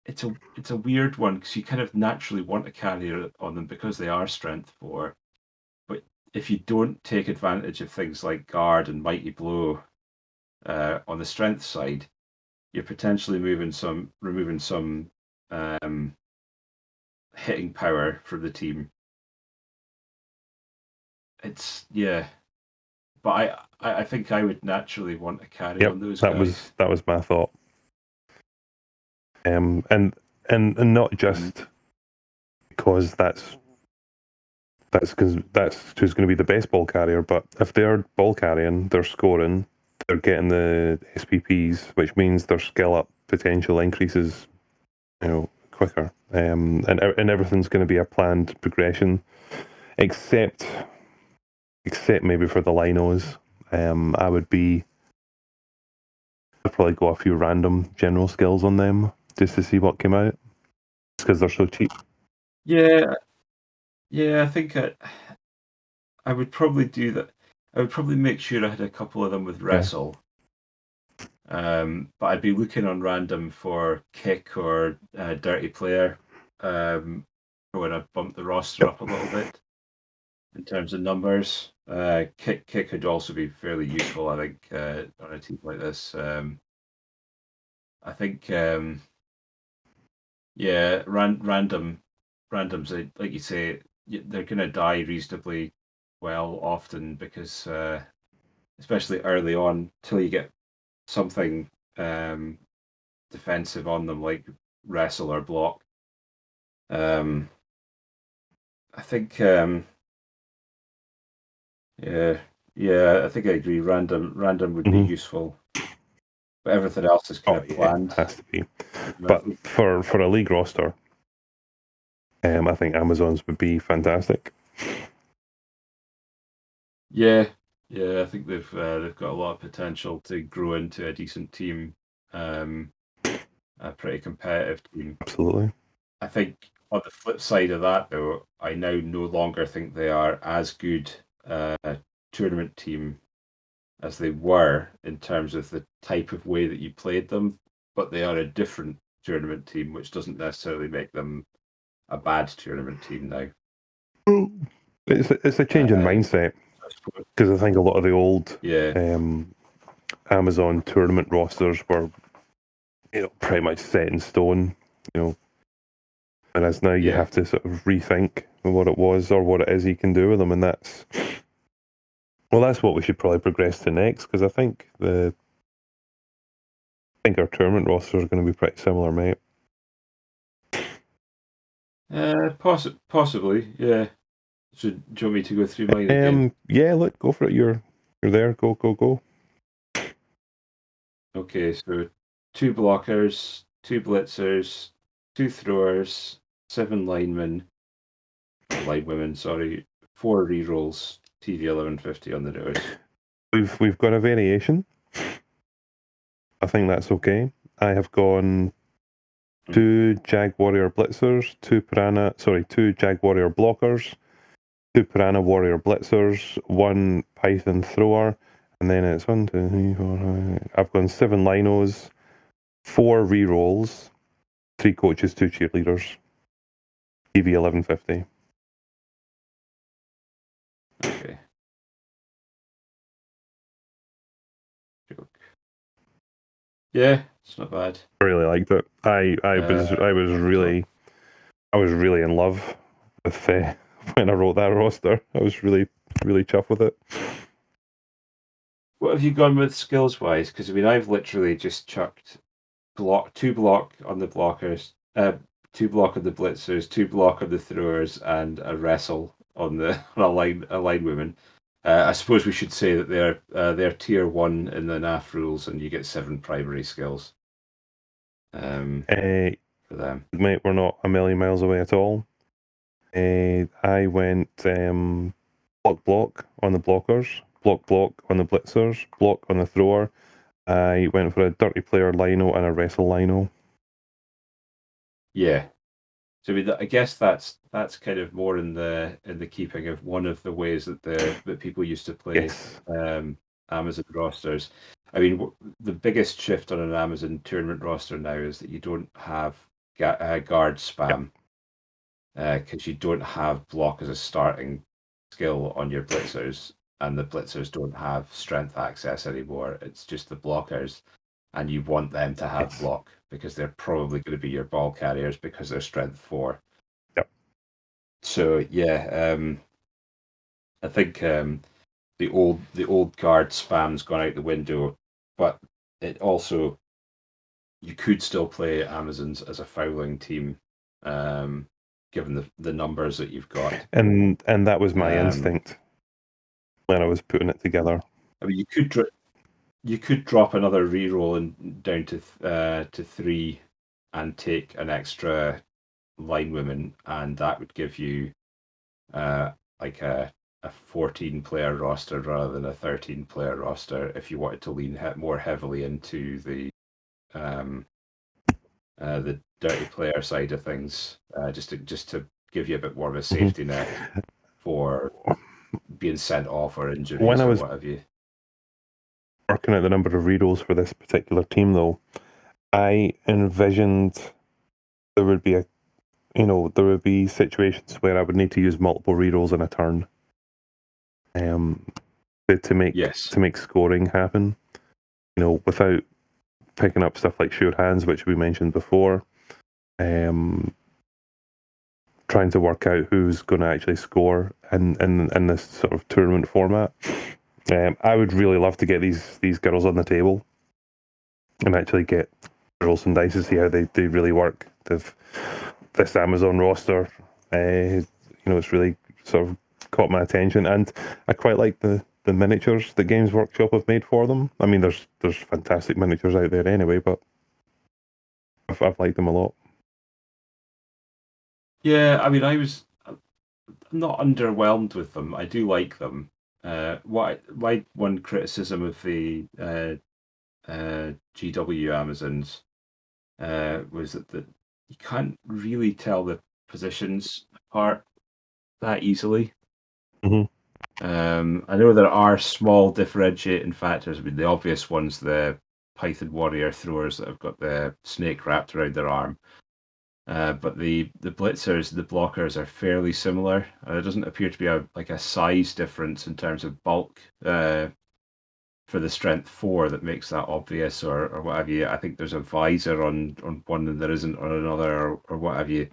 it's a it's a weird one because you kind of naturally want a carrier on them because they are strength four, if you don't take advantage of things like guard and mighty blow uh, on the strength side, you're potentially moving some removing some um, hitting power from the team. It's yeah, but I I think I would naturally want to carry yep, on those. That guys. was that was my thought. Um, and and and not just mm-hmm. because that's that's because that's who's going to be the best ball carrier. But if they're ball carrying, they're scoring, they're getting the SPPs, which means their skill up potential increases, you know, quicker. Um, and and everything's going to be a planned progression, except except maybe for the linos. Um, I would be I'd probably go a few random general skills on them just to see what came out. because they're so cheap. Yeah, yeah. I think I, I would probably do that. I would probably make sure I had a couple of them with wrestle. Um, but I'd be looking on random for kick or uh, dirty player um, when I bump the roster up a little bit in terms of numbers. Uh, kick kick could also be fairly useful, I think, uh, on a team like this. Um, I think, um, yeah, ran, random randoms, like you say, they're going to die reasonably well often because, uh, especially early on, till you get something um, defensive on them, like wrestle or block. Um, I think, um, yeah, yeah, I think I agree. Random, random would Mhm. be useful, but everything else is kind Oh, of yeah, planned. has to be. But for for a league roster, um, I think Amazons would be fantastic. Yeah, yeah, I think they've uh, they've got a lot of potential to grow into a decent team, um, a pretty competitive team. Absolutely. I think on the flip side of that, though, I now no longer think they are as good uh, a tournament team as they were in terms of the type of way that you played them, but they are a different tournament team, which doesn't necessarily make them a bad tournament team now. It's a, it's a change in Uh, mindset because I think a lot of the old Yeah, um, Amazon tournament rosters were, you know, pretty much set in stone. You know, whereas now you Yeah. have to sort of rethink what it was or what it is you can do with them, and that's well, that's what we should probably progress to next because I think the I think our tournament rosters are going to be pretty similar, mate. Uh, poss- possibly. Yeah. Should do you want me to go through mine again? Um, yeah, look, go for it. You're you're there. Go, go, go. Okay, so two blockers, two blitzers, two throwers, seven linemen, line women, sorry, four rerolls, TV eleven fifty on the nose. We've we've got a variation. I think that's okay. I have gone two Jag Warrior Blitzers, two Piranha, sorry, two Jag Warrior Blockers, two Piranha Warrior Blitzers, one Python Thrower, and then it's one, two, three, four, five. I've gone seven Linos, four rerolls, three coaches, two cheerleaders. TV eleven fifty. Okay. Joke. Yeah, it's not bad. I really liked it. I I was Uh, I was really I was really in love with uh, when I wrote that roster. I was really really chuffed with it. What have you gone with skills wise? Because I mean, I've literally just chucked block two block on the blockers, uh, two block on the blitzers, two block on the throwers, and a wrestle on the on a line a line women. Uh, I suppose we should say that they're uh, they're tier one in the NAF rules, and you get seven primary skills. Um, Uh, for them. mate, we're not a million miles away at all. Uh, I went um, block block on the blockers, block block on the blitzers, block on the thrower. I went for a dirty player lino and a wrestle lino. Yeah. So I, guess that's that's kind of more in the in the keeping of one of the ways that the that people used to play Yes. um, Amazon rosters. I mean, the biggest shift on an Amazon tournament roster now is that you don't have ga- uh, guard spam because you don't have block as a starting skill on your blitzers, and the blitzers don't have strength access anymore. It's just the blockers, and you want them to have Yes. block because they're probably going to be your ball carriers because they're strength four. Yep. So yeah, um, I think um, the old the old guard spam's gone out the window, but it also you could still play Amazons as a fouling team, um, given the the numbers that you've got. And and that was my Um, instinct when I was putting it together. I mean, you could dr- you could drop another reroll and down to th- uh, to three, and take an extra line women, and that would give you uh, like a a 14 player roster rather than a 13 player roster if you wanted to lean more heavily into the um, uh, the dirty player side of things, uh, just to just to give you a bit more of a Mm-hmm. safety net for being sent off or injuries When I or was- what have you. working out the number of rerolls for this particular team, though, I envisioned there would be a, you know, there would be situations where I would need to use multiple rerolls in a turn, um, to, to make Yes. to make scoring happen. You know, without picking up stuff like sure hands, which we mentioned before. Um, trying to work out who's going to actually score in, in in this sort of tournament format. Um, I would really love to get these these girls on the table and actually get roll some dice to see how they, they really work. They've this Amazon roster, uh, you know, it's really sort of caught my attention, and I quite like the, the miniatures that Games Workshop have made for them. I mean, there's there's fantastic miniatures out there anyway, but I've, I've liked them a lot. Yeah, I mean, I was not underwhelmed with them. I do like them. Uh, I- my one criticism of the uh, uh, GW Amazons uh, was that, that you can't really tell the positions apart that easily. Mhm. Um, I know there are small differentiating factors. I mean, the obvious ones, the Python warrior throwers that have got the snake wrapped around their arm. Uh, but the the blitzers, the blockers are fairly similar. Uh, there doesn't appear to be a like a size difference in terms of bulk uh, for the strength four that makes that obvious, or or what have you. I think there's a visor on on one and there isn't on another, or, or what have you.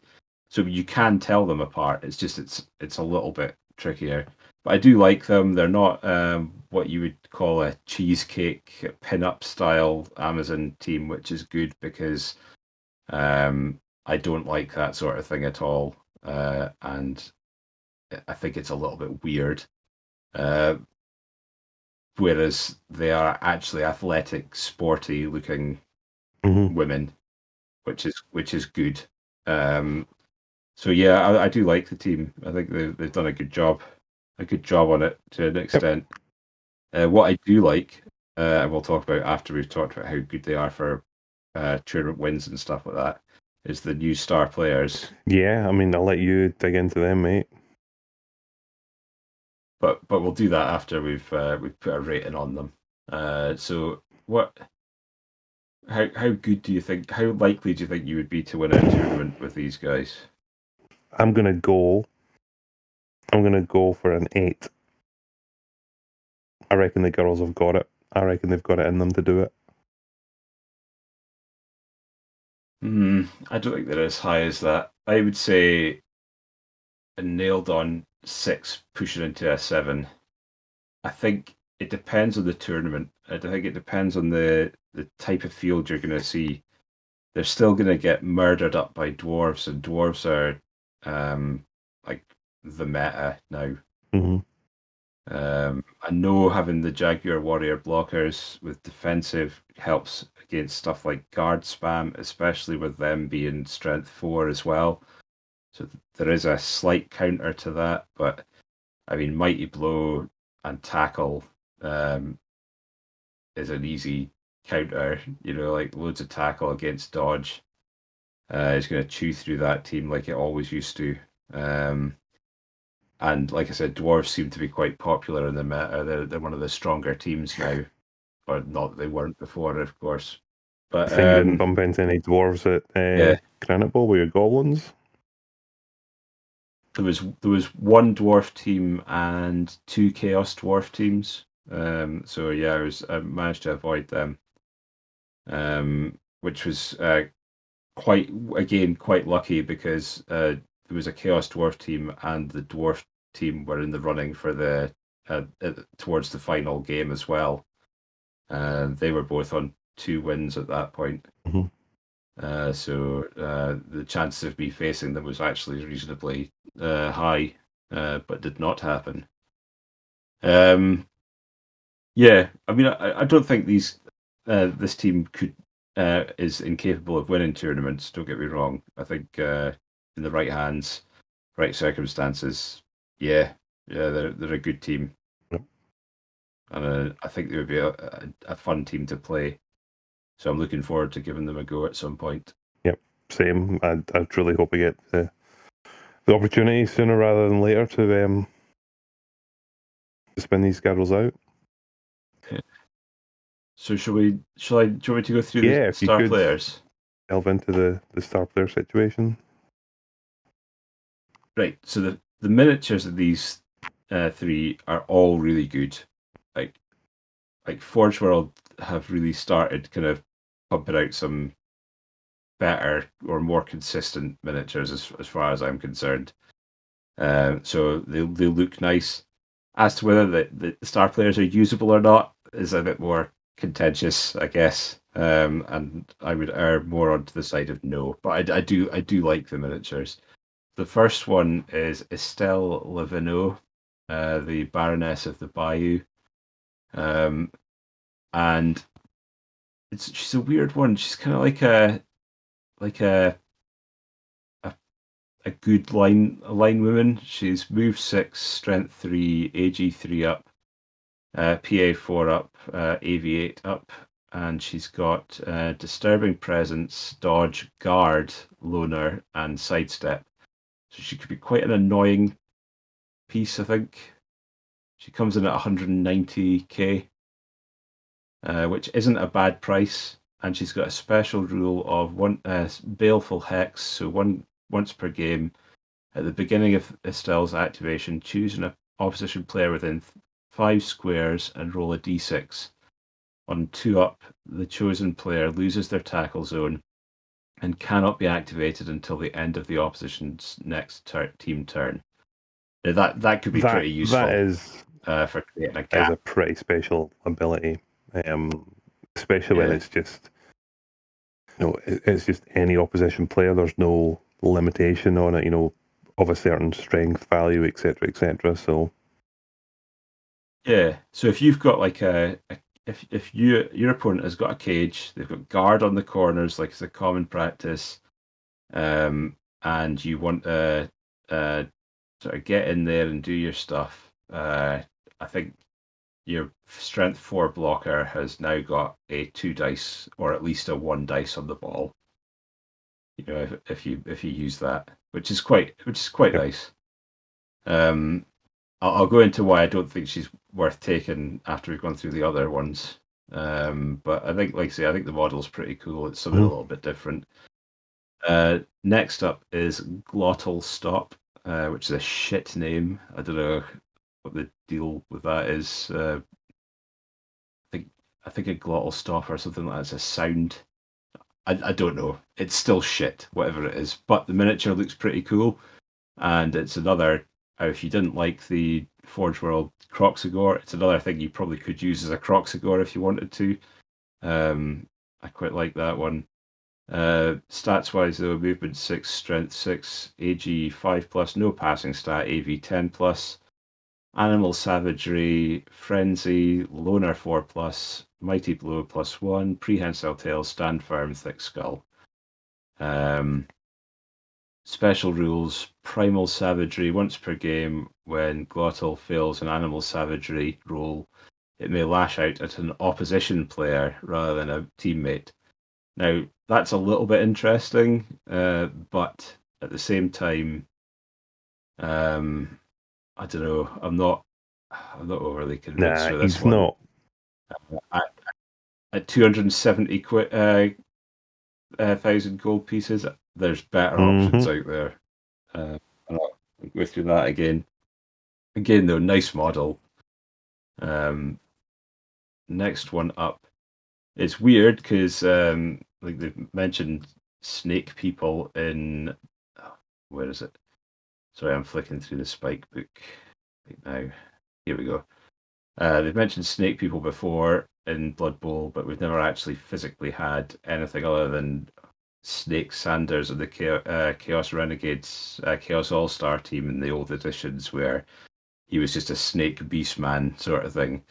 So you can tell them apart. It's just it's it's a little bit trickier. But I do like them. They're not um, what you would call a cheesecake pin-up style Amazon team, which is good because um, I don't like that sort of thing at all, uh, and I think it's a little bit weird. Uh, whereas they are actually athletic, sporty looking Mm-hmm. women, which is which is good. Um, so yeah, I, I do like the team. I think they've they've done a good job, a good job on it to an extent. Uh, what I do like, uh, and we'll talk about after we've talked about how good they are for uh, tournament wins and stuff like that, is the new star players. Yeah, I mean, I'll let you dig into them, mate. But but we'll do that after we've uh, we've put a rating on them. Uh, so what? How how good do you think? How likely do you think you would be to win a tournament with these guys? I'm gonna go. I'm gonna go for an eight. I reckon the girls have got it. I reckon they've got it in them to do it. Hmm, I don't think they're as high as that. I would say a nailed on six pushing into a seven. I think it depends on the tournament. I think it depends on the, the type of field you're going to see. They're still going to get murdered up by dwarves, and dwarves are um, like the meta now. hmm Um, I know having the Jaguar Warrior blockers with defensive helps against stuff like guard spam, especially with them being strength four as well. So th- there is a slight counter to that, but I mean, mighty blow and tackle um, is an easy counter. You know, like loads of tackle against dodge. Uh, is going to chew through that team like it always used to. Um, and like I said, dwarves seem to be quite popular in the meta. They're they're one of the stronger teams now, or not that they weren't before, of course. I But think you didn't um, bump into any dwarves at uh, yeah. Granite Bowl with your goblins. there was there was one dwarf team and two chaos dwarf teams. Um, so yeah, I was I managed to avoid them, um, which was uh, quite again quite lucky because uh, there was a chaos dwarf team and the dwarf team were in the running for the uh, uh, towards the final game as well. Uh, they were both on two wins at that point. Mhm. Uh, so uh, the chances of me facing them was actually reasonably uh, high, uh, but did not happen. Um, yeah, I mean, I, I don't think these uh, this team could uh, is incapable of winning tournaments. Don't get me wrong. I think uh, in the right hands, right circumstances, yeah, Yeah, they're they're a good team, Yep. and uh, I think they would be a, a, a fun team to play. So I'm looking forward to giving them a go at some point. Yep, same. I I truly hope we get the the opportunity sooner rather than later to um to spin these girls out. So shall we? Shall I? Do you want me to go through Yeah, the star players? Delve into the the star player situation. Right. So the the miniatures of these uh, three are all really good. Like like Forge World have really started kind of pumping out some better or more consistent miniatures as as far as I'm concerned. Uh, so they they look nice. As to whether the, the star players are usable or not is a bit more contentious, I guess. Um, and I would err more onto the side of no. But I, I do I do like the miniatures. The first one is Estelle la Veneaux, uh, the Baroness of the Bayou. Um, and it's she's a weird one. She's kind of like a like a a a good line a line woman. She's move six, strength three, AG three up, uh, PA four up, uh, AV eight up, and she's got uh, disturbing presence, dodge, guard, loner, and sidestep. So she could be quite an annoying piece, I think. She comes in at 190k, uh, which isn't a bad price. And she's got a special rule of one uh, baleful hex. So one once per game, at the beginning of Estelle's activation, choose an opposition player within five squares and roll a d6. On two up, the chosen player loses their tackle zone and cannot be activated until the end of the opposition's next tur- team turn. Now that that could be that, pretty useful that is uh, for creating a is gap. a pretty special ability. Um, especially when it's just you know, it's just any opposition player. There's no limitation on it, you know, of a certain strength value, etc., etc. So Yeah. So if you've got like a, a if if you your opponent has got a cage, they've got guard on the corners, like it's a common practice, um, and you want to uh, sort of get in there and do your stuff. Uh, I think your strength four blocker has now got a two dice or at least a one dice on the ball. You know, if, if you if you use that, which is quite which is quite nice. Um, I'll, I'll go into why I don't think she's worth taking after we've gone through the other ones. Um, but I think, like I say, I think the model's pretty cool. It's something Mhm. a little bit different. Uh, next up is Glotl Stop, uh, which is a shit name. I don't know what the deal with that is. Uh, I think I think a glottal stop or something like that's a sound. I, I don't know. It's still shit, whatever it is. But the miniature looks pretty cool, and it's another. Uh, If you didn't like the Forge World Kroxigor, it's another thing you probably could use as a Kroxigor if you wanted to. Um, I quite like that one. Uh, stats wise, though, movement six, strength six, AG five plus, no passing stat, AV ten plus, animal savagery, frenzy, loner four plus, mighty blow plus one, prehensile tail, stand firm, thick skull. Um, special rules: primal savagery once per game. When Glotl fails an animal savagery roll, it may lash out at an opposition player rather than a teammate. Now, that's a little bit interesting, uh, but at the same time, um, I don't know. I'm not. I'm not overly convinced nah, with this he's one. not. At, at 270 quid, uh, uh, thousand gold pieces, there's better Mhm. options out there. Uh, I'm go through that again. Again, though, nice model. Um, next one up. It's weird because, um, like they mentioned, snake people in. oh, where is it? Sorry, I'm flicking through the Spike book right now. Here we go. Uh, they've mentioned snake people before in Blood Bowl, but we've never actually physically had anything other than Snake Sanders of the Chaos, uh, Renegades uh, Chaos All Star team in the old editions, where he was just a snake beast man sort of thing.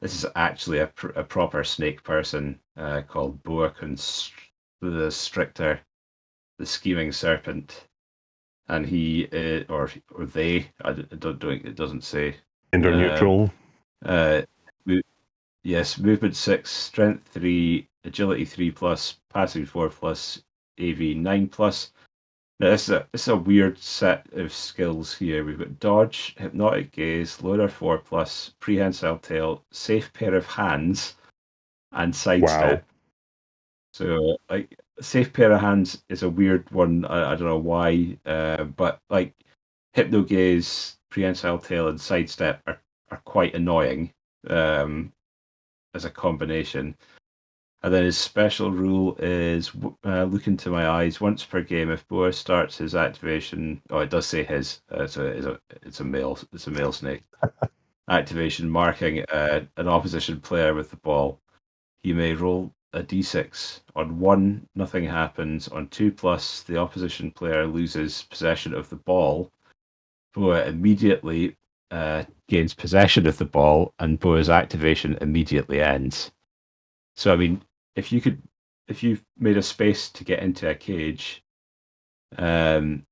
This is actually a, pr- a proper snake person uh, called Boa Const- the Scheming Serpent. and he uh, or or they I don't, don't it doesn't say Gender Uh, neutral. uh, mo- yes, movement six, strength three, agility three plus, passing four plus, AV nine plus. Now this is a this is a weird set of skills here. We've got dodge, hypnotic gaze, loner four plus, prehensile tail, safe pair of hands, and sidestep. Wow. So like safe pair of hands is a weird one. I, I don't know why, uh, but like hypno gaze, prehensile tail, and sidestep are, are quite annoying um, as a combination. And then his special rule is uh, look into my eyes once per game. If Boa starts his activation, oh, it does say his. Uh, it's a it's a it's a male it's a male snake. activation marking uh, an opposition player with the ball. He may roll a d6. On one, nothing happens. On two plus, the opposition player loses possession of the ball. Boa immediately uh, gains possession of the ball, and Boa's activation immediately ends. So, I mean, if you could, if you've made a space to get into a cage, um,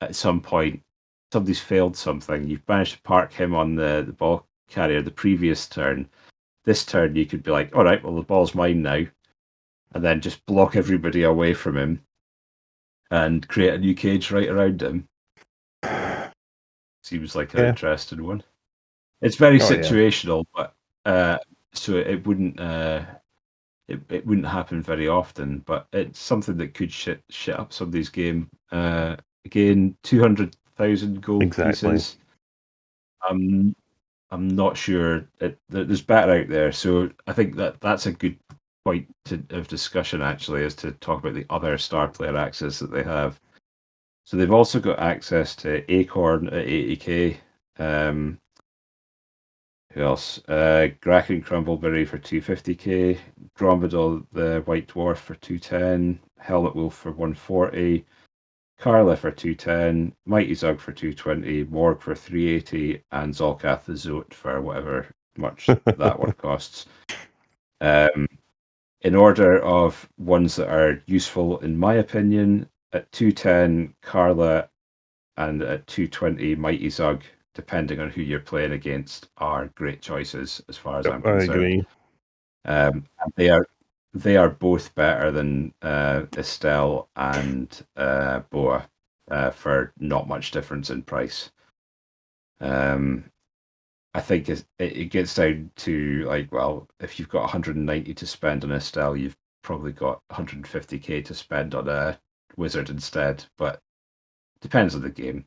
at some point, somebody's failed something. You've managed to park him on the, the ball carrier the previous turn. This turn, you could be like, all right, well, the ball's mine now. And then just block everybody away from him and create a new cage right around him. Seems like an Yeah. interesting one. It's very Oh, yeah. situational, but uh, so it wouldn't uh, it, it wouldn't happen very often. But it's something that could shit shit up somebody's game. Uh, again, two hundred thousand gold Exactly. pieces. I'm I'm not sure. It, there's better out there, so I think that that's a good point to, of discussion. Actually, is to talk about the other star player access that they have. So they've also got access to Akhorne at 80k. Um, who else? Uh, Grak and Crumbleberry for 250k. Grombrindal the White Dwarf for 210. Helmut Wulf for 140. Karla for 210. Mighty Zug for 220. Morg for 380. And Zolcath the Zoat for whatever much that one costs. Um, in order of ones that are useful, in my opinion, at 210, Karla, and at 220, Mighty Zug, depending on who you're playing against, are great choices as far as I'm I concerned. agree. Um, they are they are both better than uh, Estelle and uh, Boa uh, for not much difference in price. Um, I think it, it gets down to like, well, if you've got 190 to spend on Estelle, you've probably got 150k to spend on a wizard instead. But depends on the game.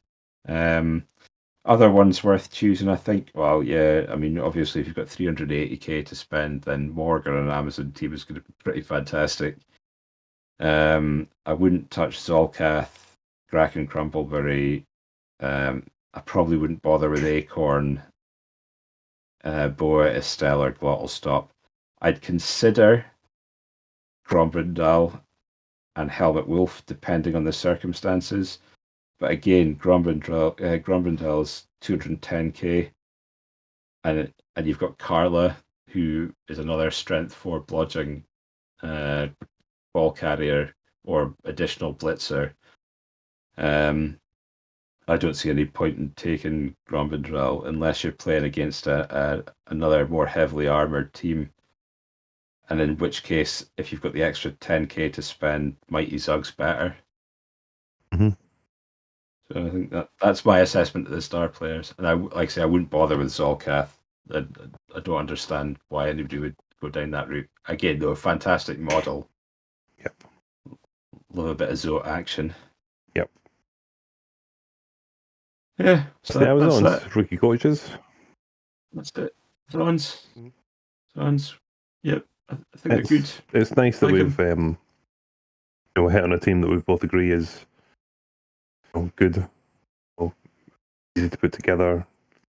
Um, other ones worth choosing, I think. Well, yeah, I mean, obviously, if you've got 380k to spend, then Morgan on an Amazon team is going to be pretty fantastic. Um, I wouldn't touch Zolcath, Grak and Crumbleberry. Um, I probably wouldn't bother with Akhorne, uh, Boa, Estelle, or Glotl Stop. I'd consider Grombrindal and Helmut Wulf, depending on the circumstances. But again, Grombrindal, uh, Grombrindal's 210k, and and you've got Karla, who is another strength four bludgeoning uh, ball carrier or additional blitzer. Um, I don't see any point in taking Grombrindal unless you're playing against a, a another more heavily armored team. And in which case, if you've got the extra 10k to spend, Mighty Zug's better. Mhm. So I think that that's my assessment of the star players. And I, like I say, I wouldn't bother with Zolcath. I, I don't understand why anybody would go down that route. Again, though, a fantastic model. Yep. Love a bit of Zoe action. Yep. Yeah, So so that was on that. rookie coaches. That's it. Swans. Mhm. Swans. Yep. I, think It's, they're good. it's nice that Like we've um, you know hit on a team that we both agree is know, good, well, easy to put together,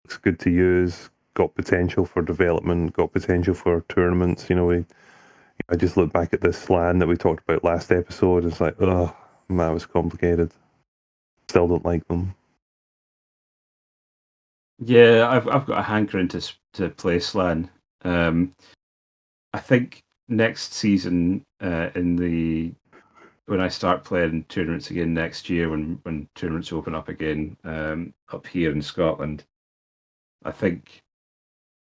looks good to use, got potential for development, got potential for tournaments. You know, we I just look back at this Slann that we talked about last episode. It's like, oh it was complicated. Still don't like them. Yeah, I've I've got a hankering to to play Slann. Um, I think next season uh, in the when I start playing tournaments again next year, when when tournaments open up again um, up here in Scotland, I think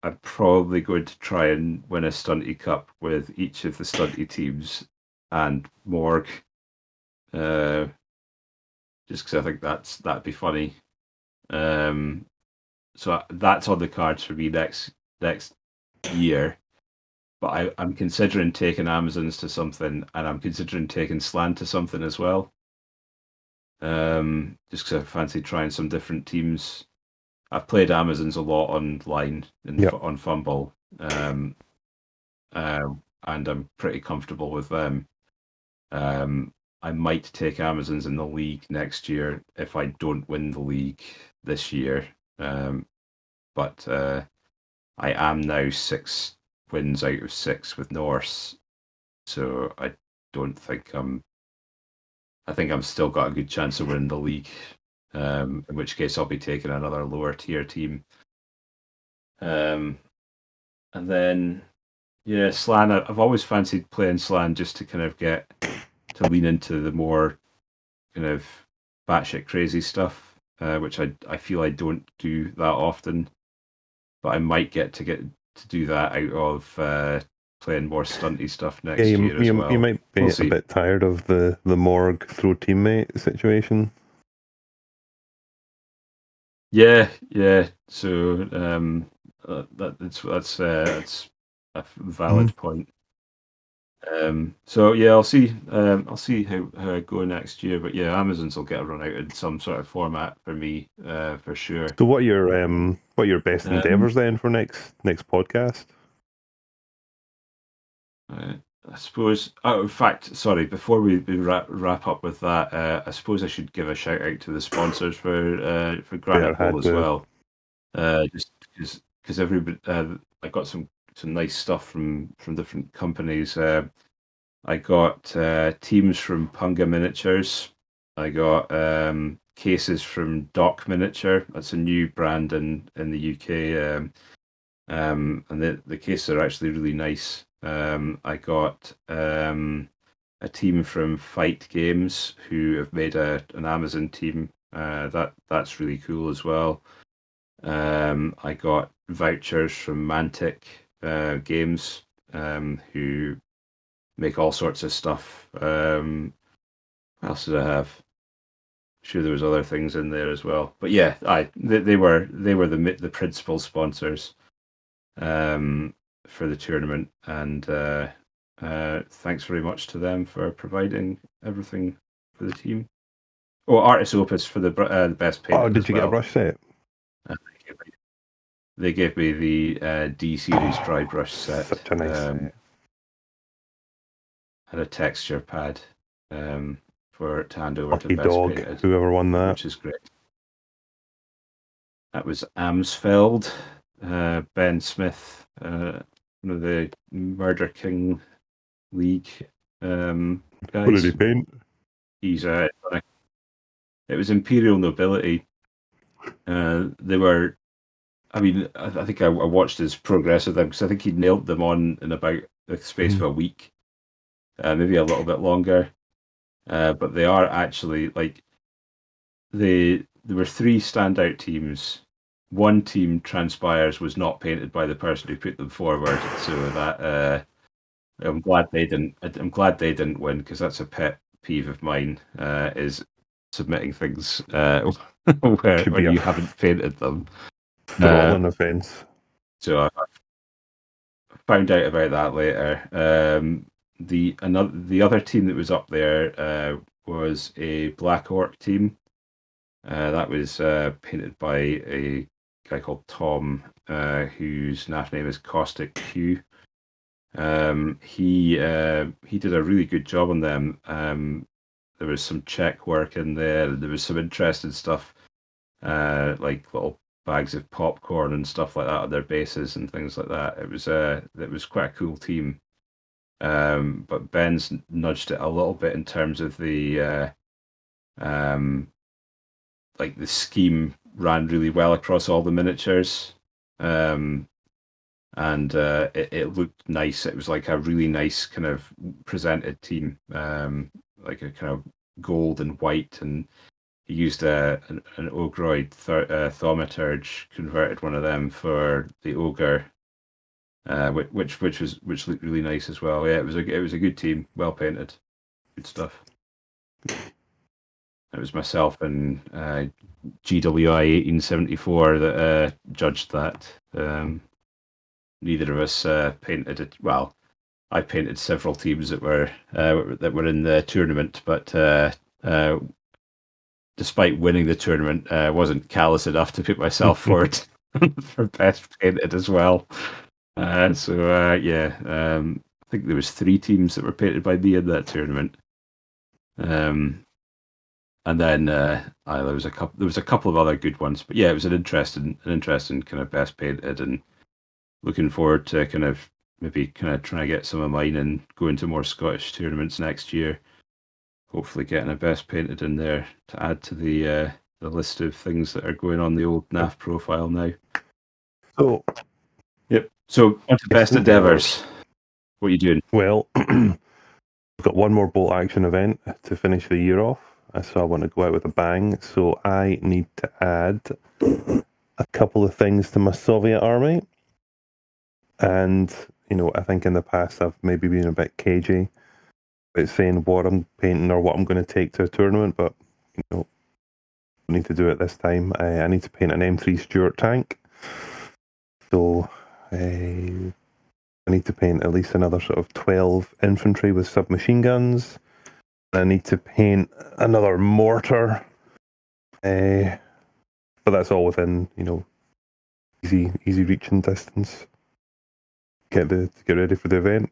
I'm probably going to try and win a Stunty Cup with each of the Stunty teams and Morg. Uh, just because I think that's that'd be funny. Um, so that's on the cards for me next next year. But I, I'm considering taking Amazons to something, and I'm considering taking Slann to something as well. Um, just because I fancy trying some different teams. I've played Amazons a lot online and Yep. on FUMBBL, um, uh, and I'm pretty comfortable with them. Um, I might take Amazons in the league next year if I don't win the league this year. Um, but uh, I am now six wins out of six with Norse, so I don't think I'm. I think I'm still got a good chance of winning the league. Um, in which case, I'll be taking another lower tier team. Um, and then, yeah, Slann. I've always fancied playing Slann just to kind of get to lean into the more kind of batshit crazy stuff, uh, which I I feel I don't do that often, but I might get to get to do that out of uh, playing more stunty stuff next Yeah, you, year as you, well. you might be We'll a bit tired of the the Morg throw teammate situation. Yeah, yeah. So um, uh, that, that's that's uh, that's a valid Mm-hmm. point. Um, so yeah, I'll see. Um, I'll see how, how I go next year. But yeah, Amazons will get a run out in some sort of format for me, uh, for sure. So, what are your um, what are your best Um, endeavors then for next next podcast? Uh, I suppose. Oh, in fact, sorry. Before we, we wrap, wrap up with that, uh, I suppose I should give a shout out to the sponsors for uh, for Granite Bowl as well. Uh, just because because everybody, uh, I got some some nice stuff from from different companies. Uh, I got uh, teams from Punga Miniatures. I got um, cases from Doc Miniature. That's a new brand in in the UK. Um, um, and the the cases are actually really nice. Um, I got um, a team from Fight Games who have made a an Amazon team. Uh, that that's really cool as well. Um, I got vouchers from Mantic uh, Games um, who make all sorts of stuff. Um, what else did I have? Sure, there was other things in there as well. But yeah, I they, they were they were the the principal sponsors um, for the tournament, and uh, uh, thanks very much to them for providing everything for the team. Oh, Artis Opus for the uh, the best paint. Oh, did you get a brush set? They gave me the uh, D series dry brush set. Such a nice um, set. and a texture pad um, for to hand over Lucky to best dog, whoever won that. which is great. That was Amsfeld, uh, Ben Smith, uh, one of the Murder King League um, guys. What did he paint? He's uh, it was Imperial Nobility. Uh, they were, I mean, I, I think I, I watched his progress of them because I think he nailed them on in about the space of a week, uh, maybe a little bit longer. Uh, but they are actually like they there were three standout teams. One team transpires was not painted by the person who put them forward, so that uh, I'm glad they didn't. I'm glad they didn't win because that's a pet peeve of mine. Uh, is submitting things uh, where Should when be a- you haven't painted them. All Uh, offence. So I found out about that later. Um, the another the other team that was up there uh, was a Black Orc team. Uh, that was uh, painted by a guy called Tom, uh, whose NAF name is Caustic Q. Um, he uh, he did a really good job on them. Um, there was some check work in there. There was some interesting stuff, uh, like little bags of popcorn and stuff like that at their bases and things like that. It was uh, it was quite a cool team. Um, but Ben's nudged it a little bit in terms of the uh, um, like the scheme ran really well across all the miniatures. Um, and uh, it, it looked nice. It was like a really nice kind of presented team. Um, like a kind of gold and white, and used a an, an Ogroid th- uh, thaumaturge, converted one of them for the ogre, uh, which which was which looked really nice as well. Yeah, it was a it was a good team, well painted, good stuff. It was myself and uh, GWI 1874 that uh, judged that. Um, neither of us uh, painted it. Well, I painted several teams that were uh, that were in the tournament, but uh, uh, despite winning the tournament, uh, wasn't callous enough to put myself forward for best painted as well. Uh, so uh, yeah, um, I think there was three teams that were painted by me in that tournament. Um, and then uh, there was a couple. There was a couple of other good ones, but yeah, it was an interesting, an interesting kind of best painted, and looking forward to kind of maybe kind of trying to get some of mine and go into more Scottish tournaments next year. Hopefully, getting a best painted in there to add to the uh, the list of things that are going on the old NAF profile now. So, yep. So, to best endeavors. What are you doing? Well, we've got one more bolt action event to finish the year off so I want to go out with a bang. So I need to add a couple of things to my Soviet army. And, you know, I think in the past I've maybe been a bit cagey about saying what I'm painting or what I'm going to take to a tournament, but, you know, I need to do it this time. I, I need to paint an M3 Stuart tank. So uh, I need to paint at least another sort of 12 infantry with submachine guns I need to paint another mortar. Uh, but that's all within, you know, easy easy reaching distance. Get the get ready for the event.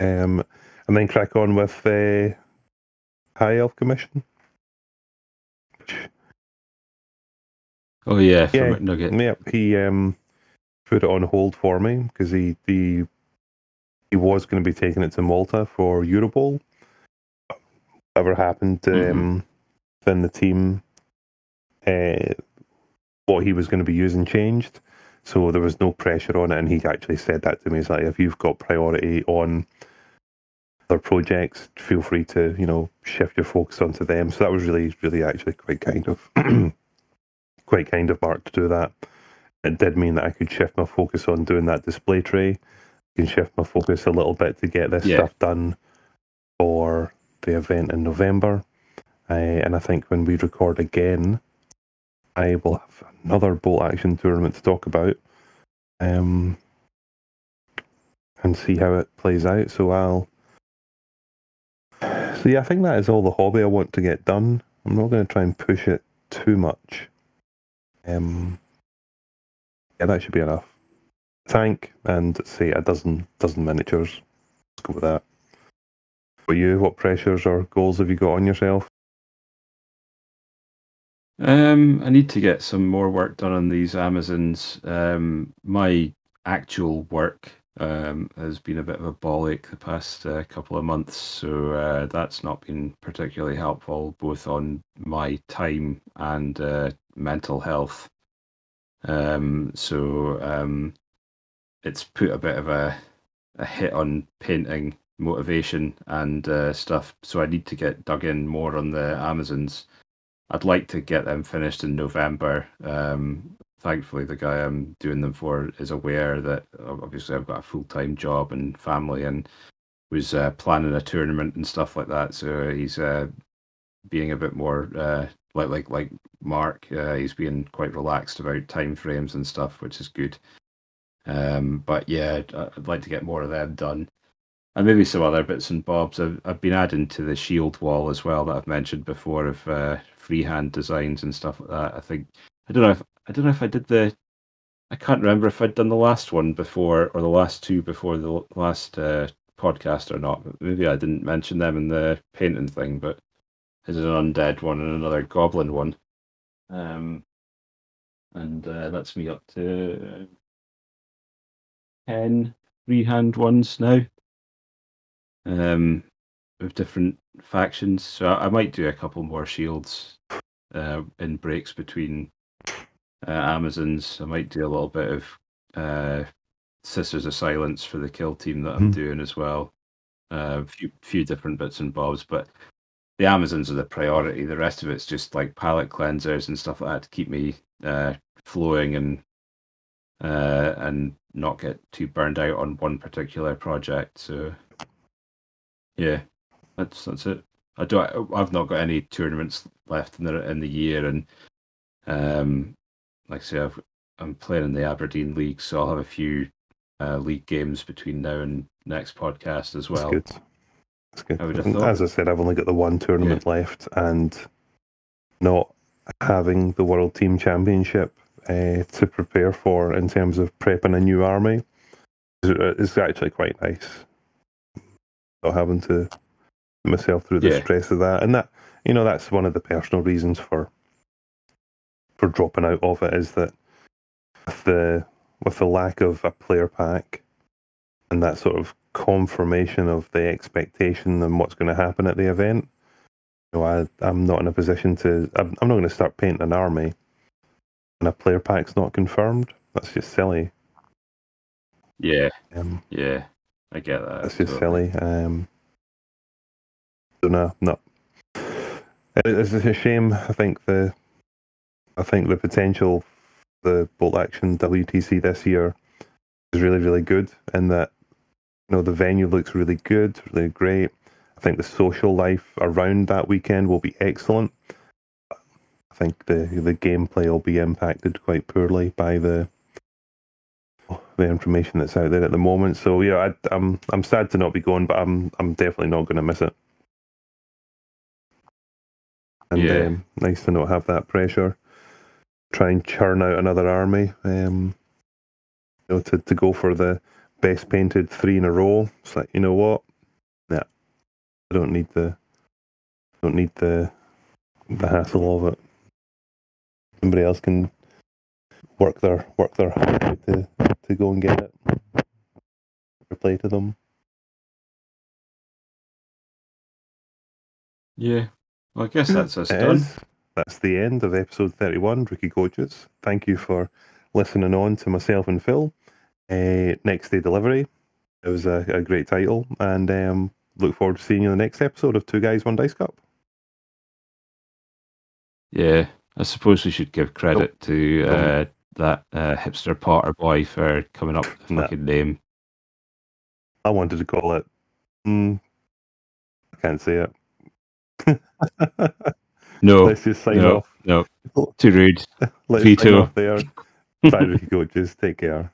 Um, and then crack on with the uh, High Elf Commission. Oh yeah, yeah, Nugget. Yeah, he um put it on hold for me because he the he was going to be taking it to Malta for Eurobowl ever happened mm-hmm. um, within the team, uh, what he was going to be using changed. So there was no pressure on it, and he actually said that to me. He's like, if you've got priority on other projects, feel free to you know shift your focus onto them. So that was really, really actually quite kind of quite kind of Mark to do that. It did mean that I could shift my focus on doing that display tray. I can shift my focus a little bit to get this yeah. stuff done for the event in November. Uh, and I think when we record again, I will have another bolt action tournament to talk about um, and see how it plays out. So I'll. So yeah, I think that is all the hobby I want to get done. I'm not going to try and push it too much. Um, yeah, that should be enough. Tank and say a dozen dozen miniatures. Let's go with that for you? What pressures or goals have you got on yourself? Um, I need to get some more work done on these Amazons. Um, my actual work um, has been a bit of a bollock the past uh, couple of months, so uh, that's not been particularly helpful, both on my time and uh, mental health. Um, so um, it's put a bit of a, a hit on painting motivation and uh, stuff. So I need to get dug in more on the Amazons. I'd like to get them finished in November. Um, thankfully, the guy I'm doing them for is aware that obviously I've got a full time job and family and was uh, planning a tournament and stuff like that. So he's uh, being a bit more uh, like like like Mark. Uh, he's being quite relaxed about time frames and stuff, which is good. Um, but yeah, I'd, I'd like to get more of them done and maybe some other bits and bobs. I've, I've been adding to the shield wall as well that I've mentioned before of uh, freehand designs and stuff like that. I think I don't know if I don't know if I did the. I can't remember if I'd done the last one before or the last two before the last uh, podcast or not. Maybe I didn't mention them in the painting thing, but there's an undead one and another goblin one. Um, and uh, that's me up to uh, 10 freehand ones now um, with different factions. So I, I, might do a couple more shields uh, in breaks between uh, Amazons. I might do a little bit of uh, Sisters of Silence for the kill team that I'm mm. doing as well. A uh, few few different bits and bobs, but the Amazons are the priority. The rest of it's just like palate cleansers and stuff like that to keep me uh, flowing and uh, and not get too burned out on one particular project. So yeah, that's that's it. I don't. I've not got any tournaments left in the in the year, and um, like I say, I've, I'm playing in the Aberdeen League, so I'll have a few uh, league games between now and next podcast as well. That's good. That's good. I would have thought. As I said, I've only got the one tournament left, and not having the World Team Championship uh, to prepare for in terms of prepping a new army is, is actually quite nice. Not having to myself through the Yeah. stress of that, and that you know that's one of the personal reasons for for dropping out of it is that with the with the lack of a player pack and that sort of confirmation of the expectation and what's going to happen at the event. You know, I, I'm not in a position to. I'm, I'm not going to start painting an army, and a player pack's not confirmed. That's just silly. Yeah, Um, yeah, I get that. that's just silly. Um, so no, no. It's a shame. I think the, I think the potential, the bolt action WTC this year, is really really good. In that, you know, the venue looks really good, really great. I think the social life around that weekend will be excellent. I think the the gameplay will be impacted quite poorly by the the information that's out there at the moment. So yeah, I, I'm I'm sad to not be going, but I'm I'm definitely not going to miss it. And Yeah. um, nice to not have that pressure. Try and churn out another army. Um, you know, to, to go for the best painted three in a row. It's like you know what? Yeah, I don't need the don't need the the hassle of it. Somebody else can work their work their hard to to go and get it. Reply to them. Yeah. Well, I guess that's us It done. is. That's the end of episode 31, Rookie Coaches. Thank you for listening on to myself and Phil. Uh, next day delivery. It was a, a great title, and um, look forward to seeing you in the next episode of Two Guys One Dice Cup. Yeah, I suppose we should give credit to uh, that uh, hipster Potter boy for coming up with the Nah. fucking name. I wanted to call it. Mm, I can't say it. No, Let's just sign no, off. no, too rude. Let's Veto. sign off there. Bye, Rookie Coaches. Take care.